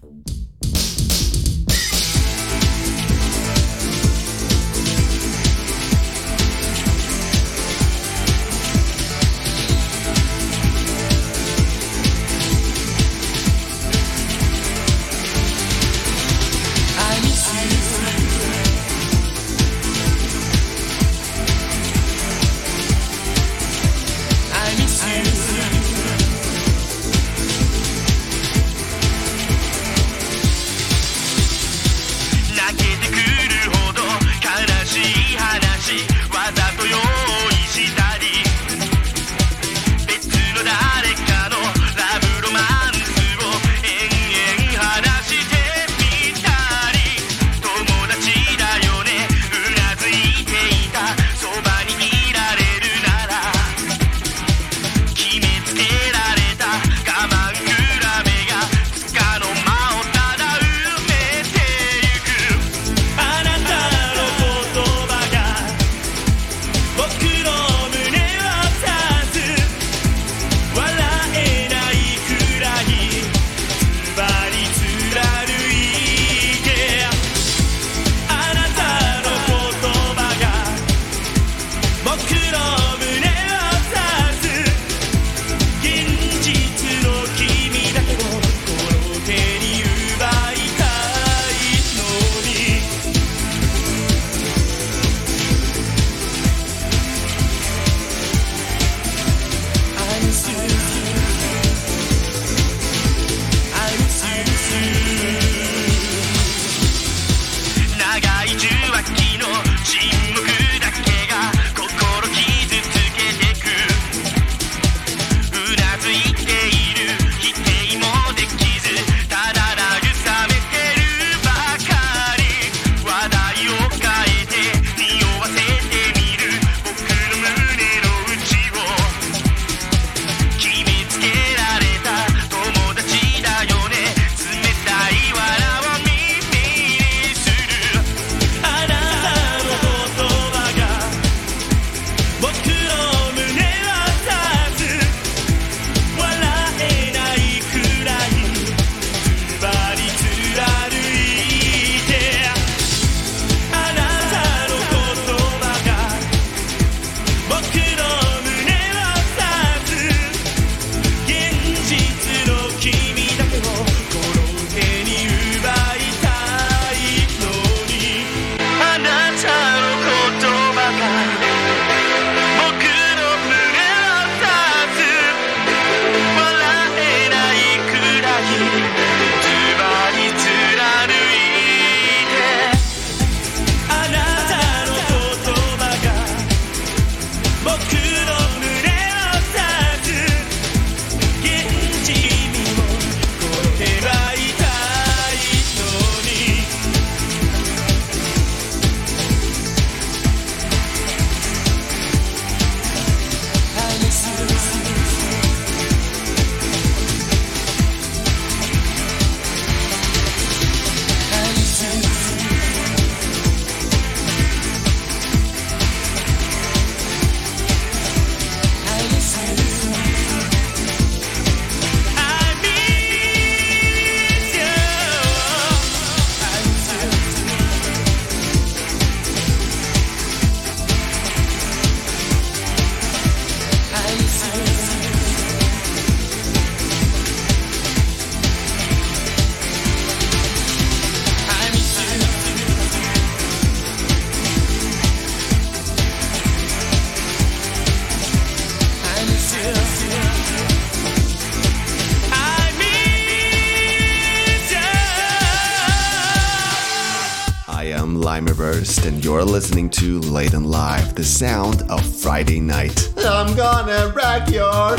Listening to Late and Live, the sound of Friday night. I'm gonna wreck your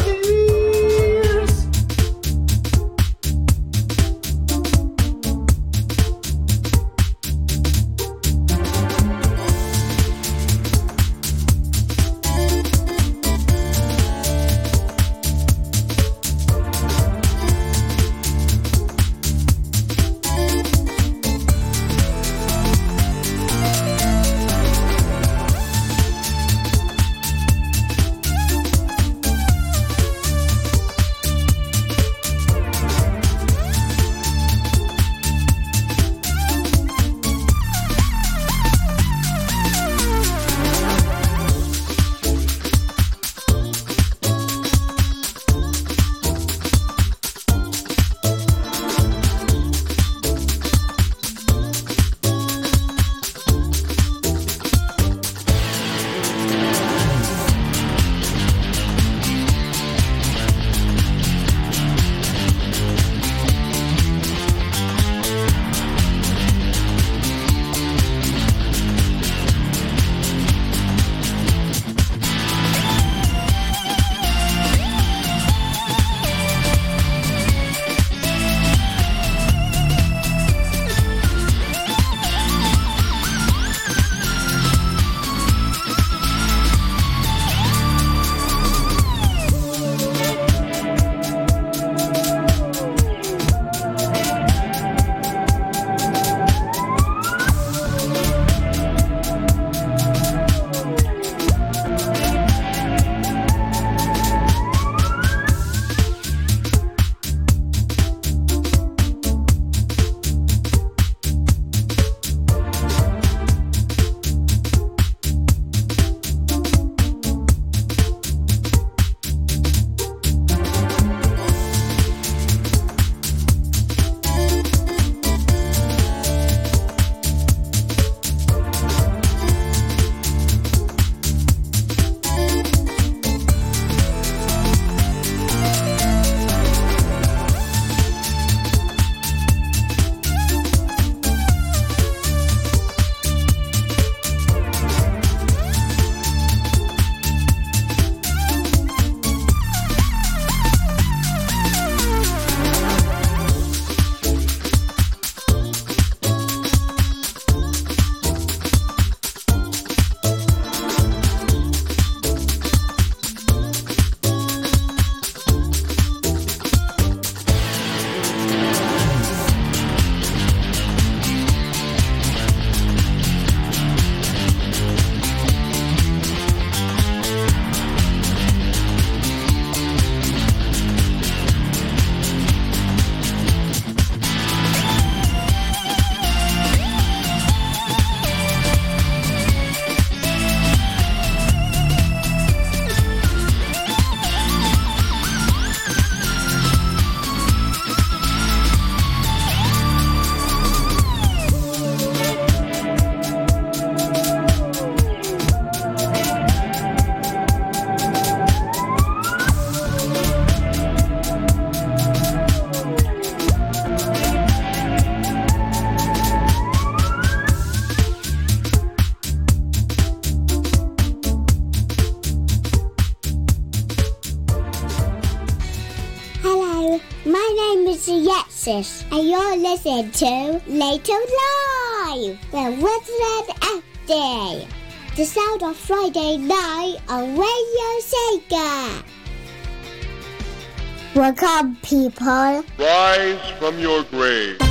And you're listening to Late and Live, the Resident SD. The sound of Friday night on Radio Sega. Welcome, people. Rise from your grave.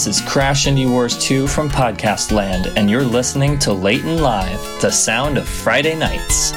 This is Crash Indie Wars 2 from Podcast Land, and you're listening to Late and Live, the sound of Friday nights.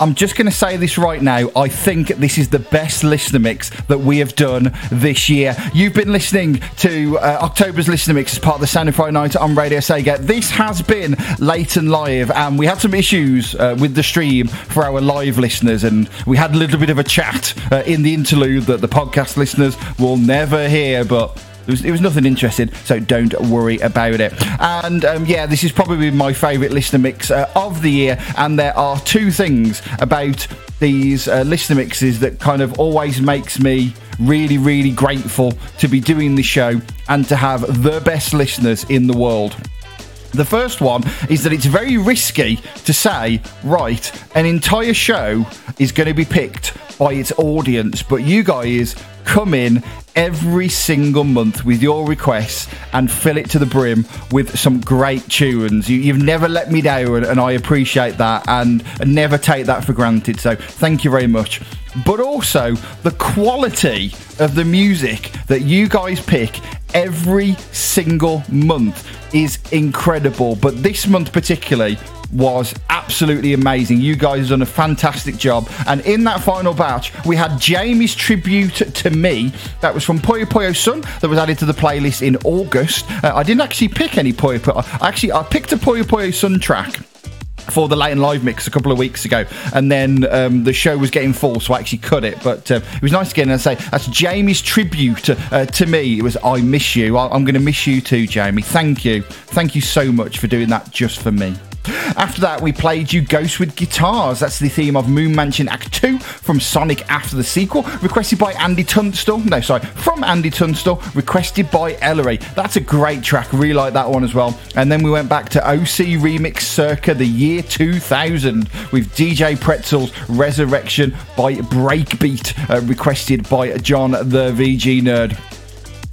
I'm just going to say this right now. I think this is the best listener mix that we have done this year. You've been listening to uh, October's listener mix as part of the Sound of Friday Night on Radio Sega. This has been late and live, and we had some issues uh, with the stream for our live listeners, and we had a little bit of a chat uh, in the interlude that the podcast listeners will never hear, but. It was, it was nothing interesting, so don't worry about it. And um, yeah, this is probably my favourite listener mix uh, of the year. And there are two things about these uh, listener mixes that kind of always makes me really, really grateful to be doing this show and to have the best listeners in the world. The first one is that it's very risky to say, right, an entire show is going to be picked by its audience, but you guys come in every single month with your requests and fill it to the brim with some great tunes. You, have never let me down, and I appreciate that and, and never take that for granted. So, thank you very much. But also, the quality of the music that you guys pick every single month is incredible. But this month, particularly, was absolutely amazing. You guys have done a fantastic job. And in that final batch, we had Jamie's tribute to me. That was from Puyo Puyo Sun that was added to the playlist in August. Uh, I didn't actually pick any Puyo. Actually, I picked a Puyo Puyo Sun track for the late and live mix a couple of weeks ago, and then um, the show was getting full, so I actually cut it. But uh, it was nice to get in and say that's Jamie's tribute uh, to me. It was I miss you. I- I'm going to miss you too, Jamie. Thank you, thank you so much for doing that just for me. After that, we played you Ghost with Guitars. That's the theme of Moon Mansion Act 2 from Sonic After the Sequel, requested by Andy Tunstall. No, sorry, from Andy Tunstall, requested by Ellery. That's a great track. Really like that one as well. And then we went back to OC Remix circa the year 2000 with DJ Pretzel's Resurrection by Breakbeat, uh, requested by John the VG Nerd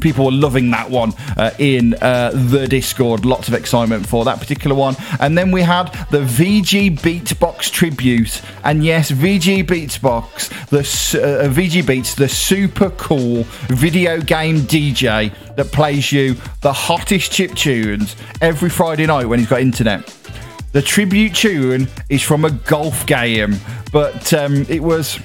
people were loving that one uh, in uh, the Discord. Lots of excitement for that particular one. And then we had the VG Beatbox tribute. And yes, VG Beatbox, the uh, VG Beats, the super cool video game DJ that plays you the hottest chip tunes every Friday night when he's got internet. The tribute tune is from a golf game, but um, it was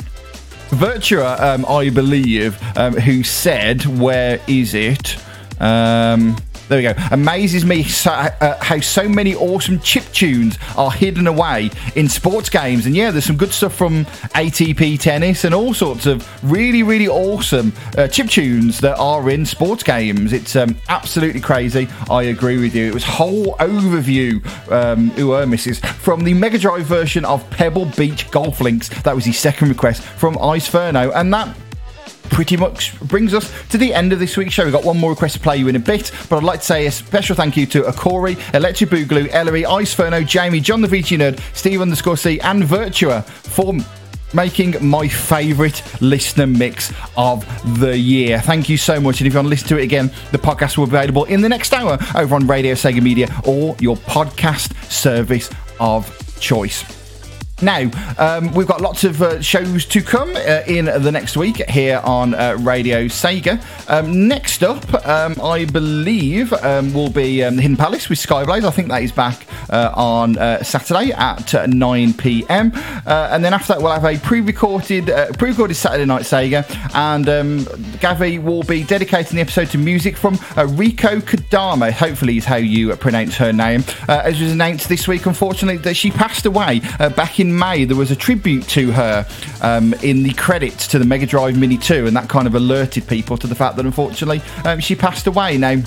Virtua, um, I believe, um, who said, "Where is it?" Um, there we go. Amazes me so, uh, how so many awesome chip tunes are hidden away in sports games. And yeah, there's some good stuff from ATP tennis and all sorts of really, really awesome uh, chip tunes that are in sports games. It's um, absolutely crazy. I agree with you. It was whole overview, um, ooh, uh, misses, from the Mega Drive version of Pebble Beach Golf Links. That was his second request from Iceferno. And that pretty much brings us to the end of this week's show. We've got one more request to play you in a bit, but I'd like to say a special thank you to Akori, Electric Boogaloo, Ellery, Iceferno, Jamie, John the VG Nerd, Steve underscore C, and Virtua for making my favourite listener mix of the year. Thank you so much. And if you want to listen to it again, the podcast will be available in the next hour over on Radio Sega Media or your podcast service of choice. Now, um, we've got lots of uh, shows to come uh, in the next week here on uh, Radio Sega. Um, next up, um, I believe, um, will be um, Hidden Palace with Skyblaze. I think that is back uh, on uh, Saturday at uh, 9 pm. and then after that, we'll have a pre recorded pre recorded Saturday Night Sega. And um, Gavi will be dedicating the episode to music from Rieko Kodama, hopefully, is how you pronounce her name. as was announced this week, unfortunately, that she passed away back in May, there was a tribute to her um, in the credits to the Mega Drive Mini 2, and that kind of alerted people to the fact that unfortunately um, she passed away. Now,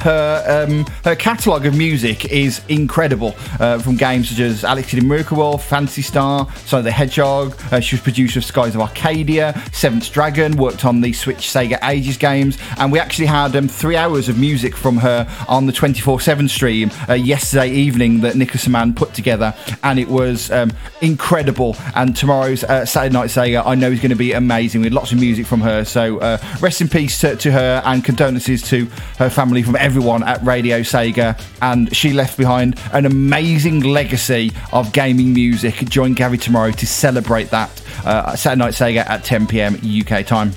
her um, her catalogue of music is incredible. Uh, from games such as Alex in Miracle Phantasy Star, Sonic the Hedgehog. Uh, she was producer of Skies of Arcadia, Seventh Dragon. Worked on the Switch Sega Ages games, and we actually had um, three hours of music from her on the 24/7 stream uh, yesterday evening that Nicholas Man put together, and it was um, incredible. And tomorrow's uh, Saturday Night Sega, I know is going to be amazing with lots of music from her. So uh, rest in peace to, to her, and condolences to her family from everyone at Radio Sega, and she left behind an amazing legacy of gaming music. Join Gary tomorrow to celebrate that uh, Saturday Night Sega at 10 pm UK time.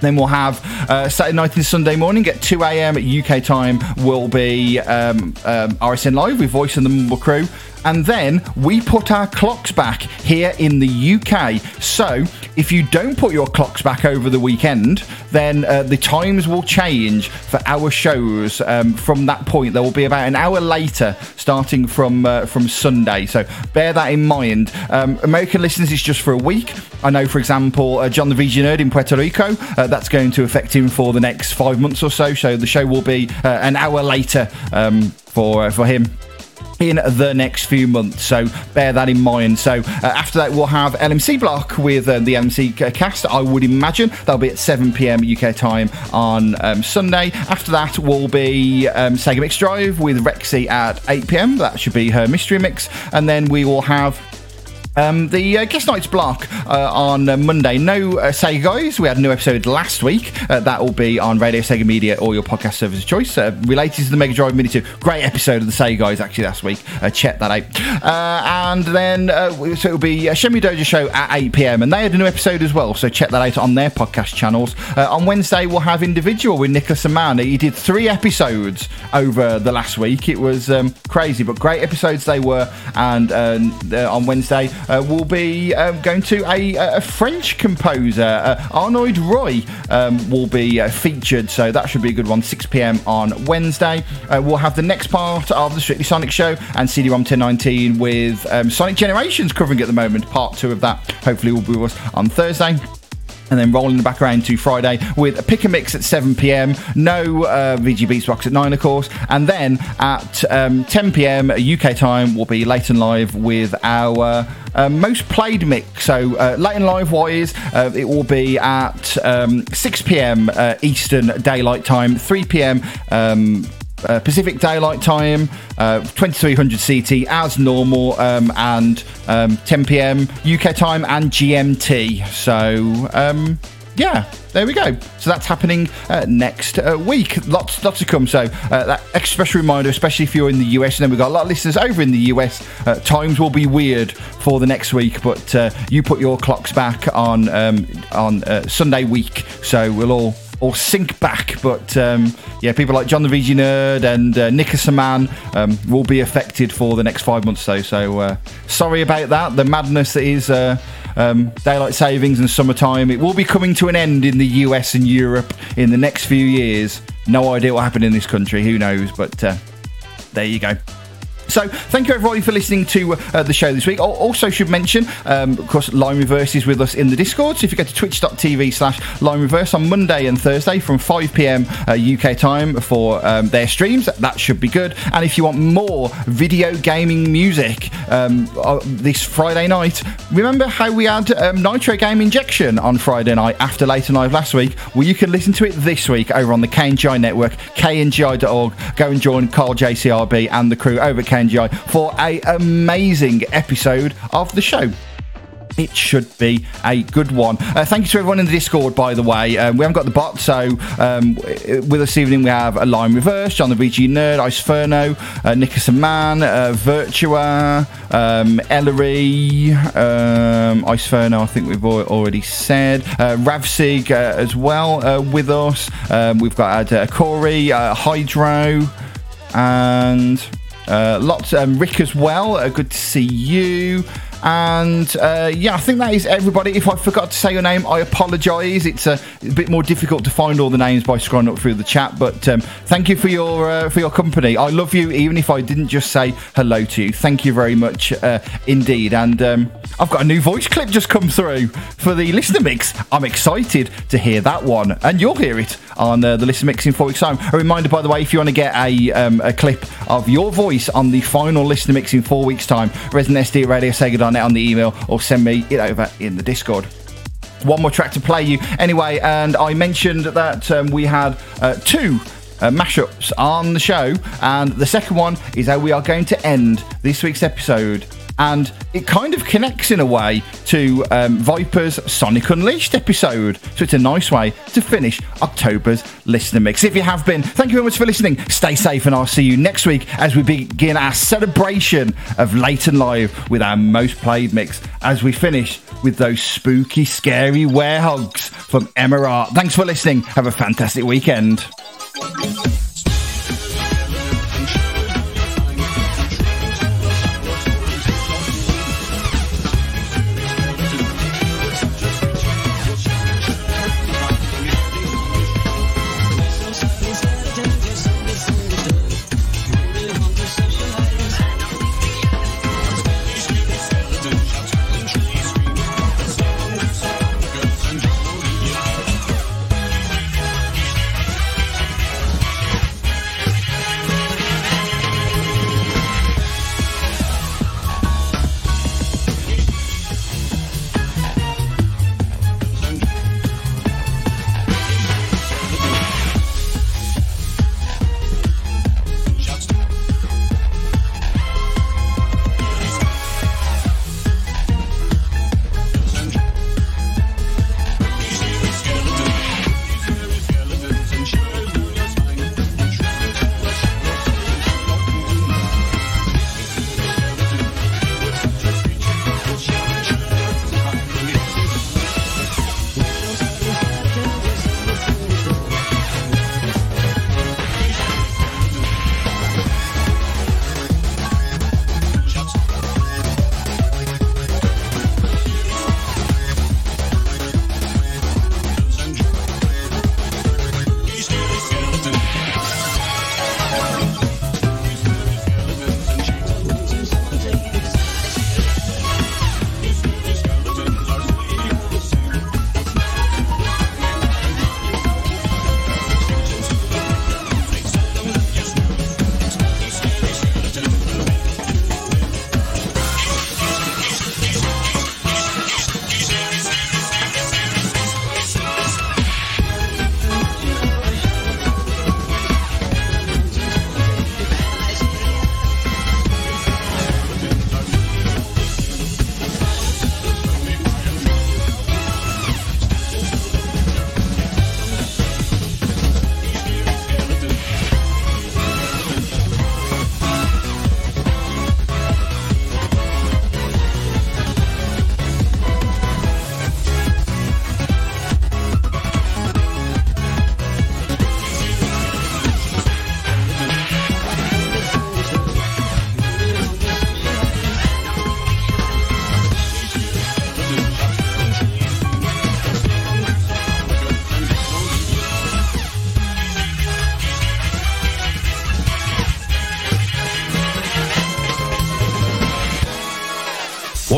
Then we'll have uh, Saturday night and Sunday morning at 2 a.m. UK time will be um, um, RSN Live with Voice and the Mumble Crew. And then we put our clocks back here in the UK. So if you don't put your clocks back over the weekend, then uh, the times will change for our shows um, from that point. There will be about an hour later, starting from uh, from Sunday. So bear that in mind. Um, American listeners is just for a week. I know, for example, uh, John the VG Nerd in Puerto Rico. Uh, that's going to affect him for the next five months or so. So the show will be uh, an hour later um, for uh, for him in the next few months. So bear that in mind. So uh, after that, we'll have LMC block with uh, the LMC cast. I would imagine that'll be at 7 p.m. UK time on um, Sunday. After that, will be um, Sega Mix Drive with Rexy at 8 p.m. That should be her mystery mix, and then we will have. Um, the uh, guest nights block uh, on uh, Monday. No uh, Sega guys. We had a new episode last week. Uh, that will be on Radio Sega Media or your podcast service of choice. Uh, related to the Mega Drive Mini 2. Great episode of the Sega guys actually last week. Uh, check that out. And then so it'll be uh, Doja Show at 8 pm, and they had a new episode as well. So check that out on their podcast channels. On Wednesday we'll have individual with Nicholas Aman. He did three episodes over the last week. It was um, crazy, but great episodes they were. And on Wednesday uh, we'll be um, going to a, a French composer, uh, Arnold Roy, um, will be uh, featured. So that should be a good one. 6 p.m. on Wednesday. Uh, we'll have the next part of the Strictly Sonic show and CD-ROM 1019 with um, Sonic Generations covering at the moment. Part two of that hopefully will be with us on Thursday and then rolling the back around to Friday with a pick and mix at 7 pm. No uh, VG at 9, of course. And then at um, 10 pm UK time, will be late and live with our uh, most played mix. So, uh, late and live wise, uh, it will be at um, 6 pm uh, Eastern Daylight Time, 3 pm. Um, uh, Pacific Daylight Time, uh, 2300 CT as normal, um, and um, 10 p.m. UK time and GMT. So, um, yeah, there we go. So that's happening uh, next uh, week. Lots, lots to come. So uh, that extra special reminder, especially if you're in the US, and then we've got a lot of listeners over in the US. Uh, times will be weird for the next week, but uh, you put your clocks back on um, on uh, Sunday week, so we'll all all sync back. But um, yeah, people like John the VG Nerd and uh, Nick um, will be affected for the next five months. So, so uh, sorry about that. The madness that is uh, um, daylight savings and summertime. It will be coming to an end in the US and Europe in the next few years. No idea what happened in this country. Who knows? But uh, there you go. So, thank you everybody for listening to uh, the show this week. Al- Also, should mention, um, of course, Line Reverse is with us in the Discord. So, if you go to twitch.tv slash Line Reverse on Monday and Thursday from 5 pm uh, UK time for um, their streams, that should be good. And if you want more video gaming music um, uh, this Friday night, remember how we had um, Nitro Game Injection on Friday night after Late Live last week? Well, you can listen to it this week over on the KNGI network, kngi.org. Go and join Carl JCRB and the crew over at KNGI for a amazing episode of the show. It should be a good one. Uh, thank you to everyone in the Discord, by the way. Um, we haven't got the bot, so um, with us evening we have a Line Reverse, John the VG Nerd, Iceferno, uh, Nicholas Man, uh, Virtua, um, Ellery, um, Iceferno, I think we've already said, uh, Ravsig uh, as well uh, with us. Um, we've got uh, Corey, uh, Hydro, and uh, lots. Um, Rick as well. Uh, good to see you. And uh, yeah, I think that is everybody. If I forgot to say your name, I apologise. It's a, bit more difficult to find all the names by scrolling up through the chat. But um, thank you for your uh, for your company. I love you, even if I didn't just say hello to you. Thank you very much uh, indeed. And um, I've got a new voice clip just come through for the listener mix. I'm excited to hear that one, and you'll hear it on uh, the listener mix in four weeks' time. A reminder, by the way, if you want to get a um, a clip of your voice on the final listener mix in four weeks' time, ResidentSD RadioSega.net on the email, or send me it over in the Discord. One more track to play you. Anyway and i mentioned that um, we had uh, two uh, mashups on the show and the second one is how we are going to end this week's episode and it kind of connects in a way to um, Viper's Sonic Unleashed episode. So it's a nice way to finish October's listener mix. If you have been, thank you very much for listening. Stay safe, and I'll see you next week as we begin our celebration of late and live with our most played mix as we finish with those spooky, scary werehogs from Emirat. Thanks for listening. Have a fantastic weekend.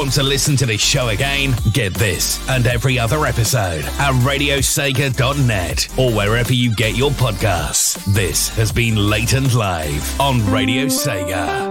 Want to listen to this show again? Get this and every other episode at radiosega.net or wherever you get your podcasts. This has been Late and Live on Radio Sega.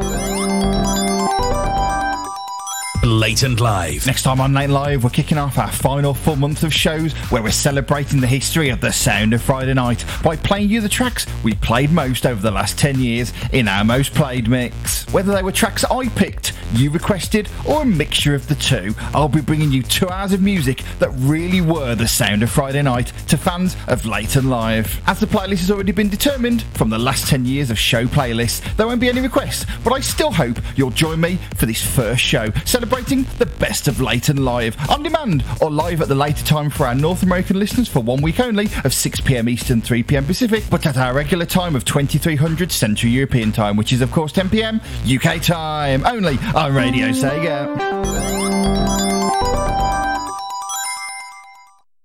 Late and Live. Next time on Late Live, we're kicking off our final full month of shows where we're celebrating the history of the sound of Friday night by playing you the tracks we played most over the last 10 years in our most played mix. Whether they were tracks I picked, you requested, or a mixture of the two, I'll be bringing you two hours of music that really were the sound of Friday night to fans of Late and Live. As the playlist has already been determined from the last 10 years of show playlists, there won't be any requests, but I still hope you'll join me for this first show, celebrating the best of Late and Live on demand or live at the later time for our North American listeners for one week only of 6pm Eastern, 3pm Pacific, but at our regular time of 2300 Central European time, which is of course 10pm UK time, only Radio Sega.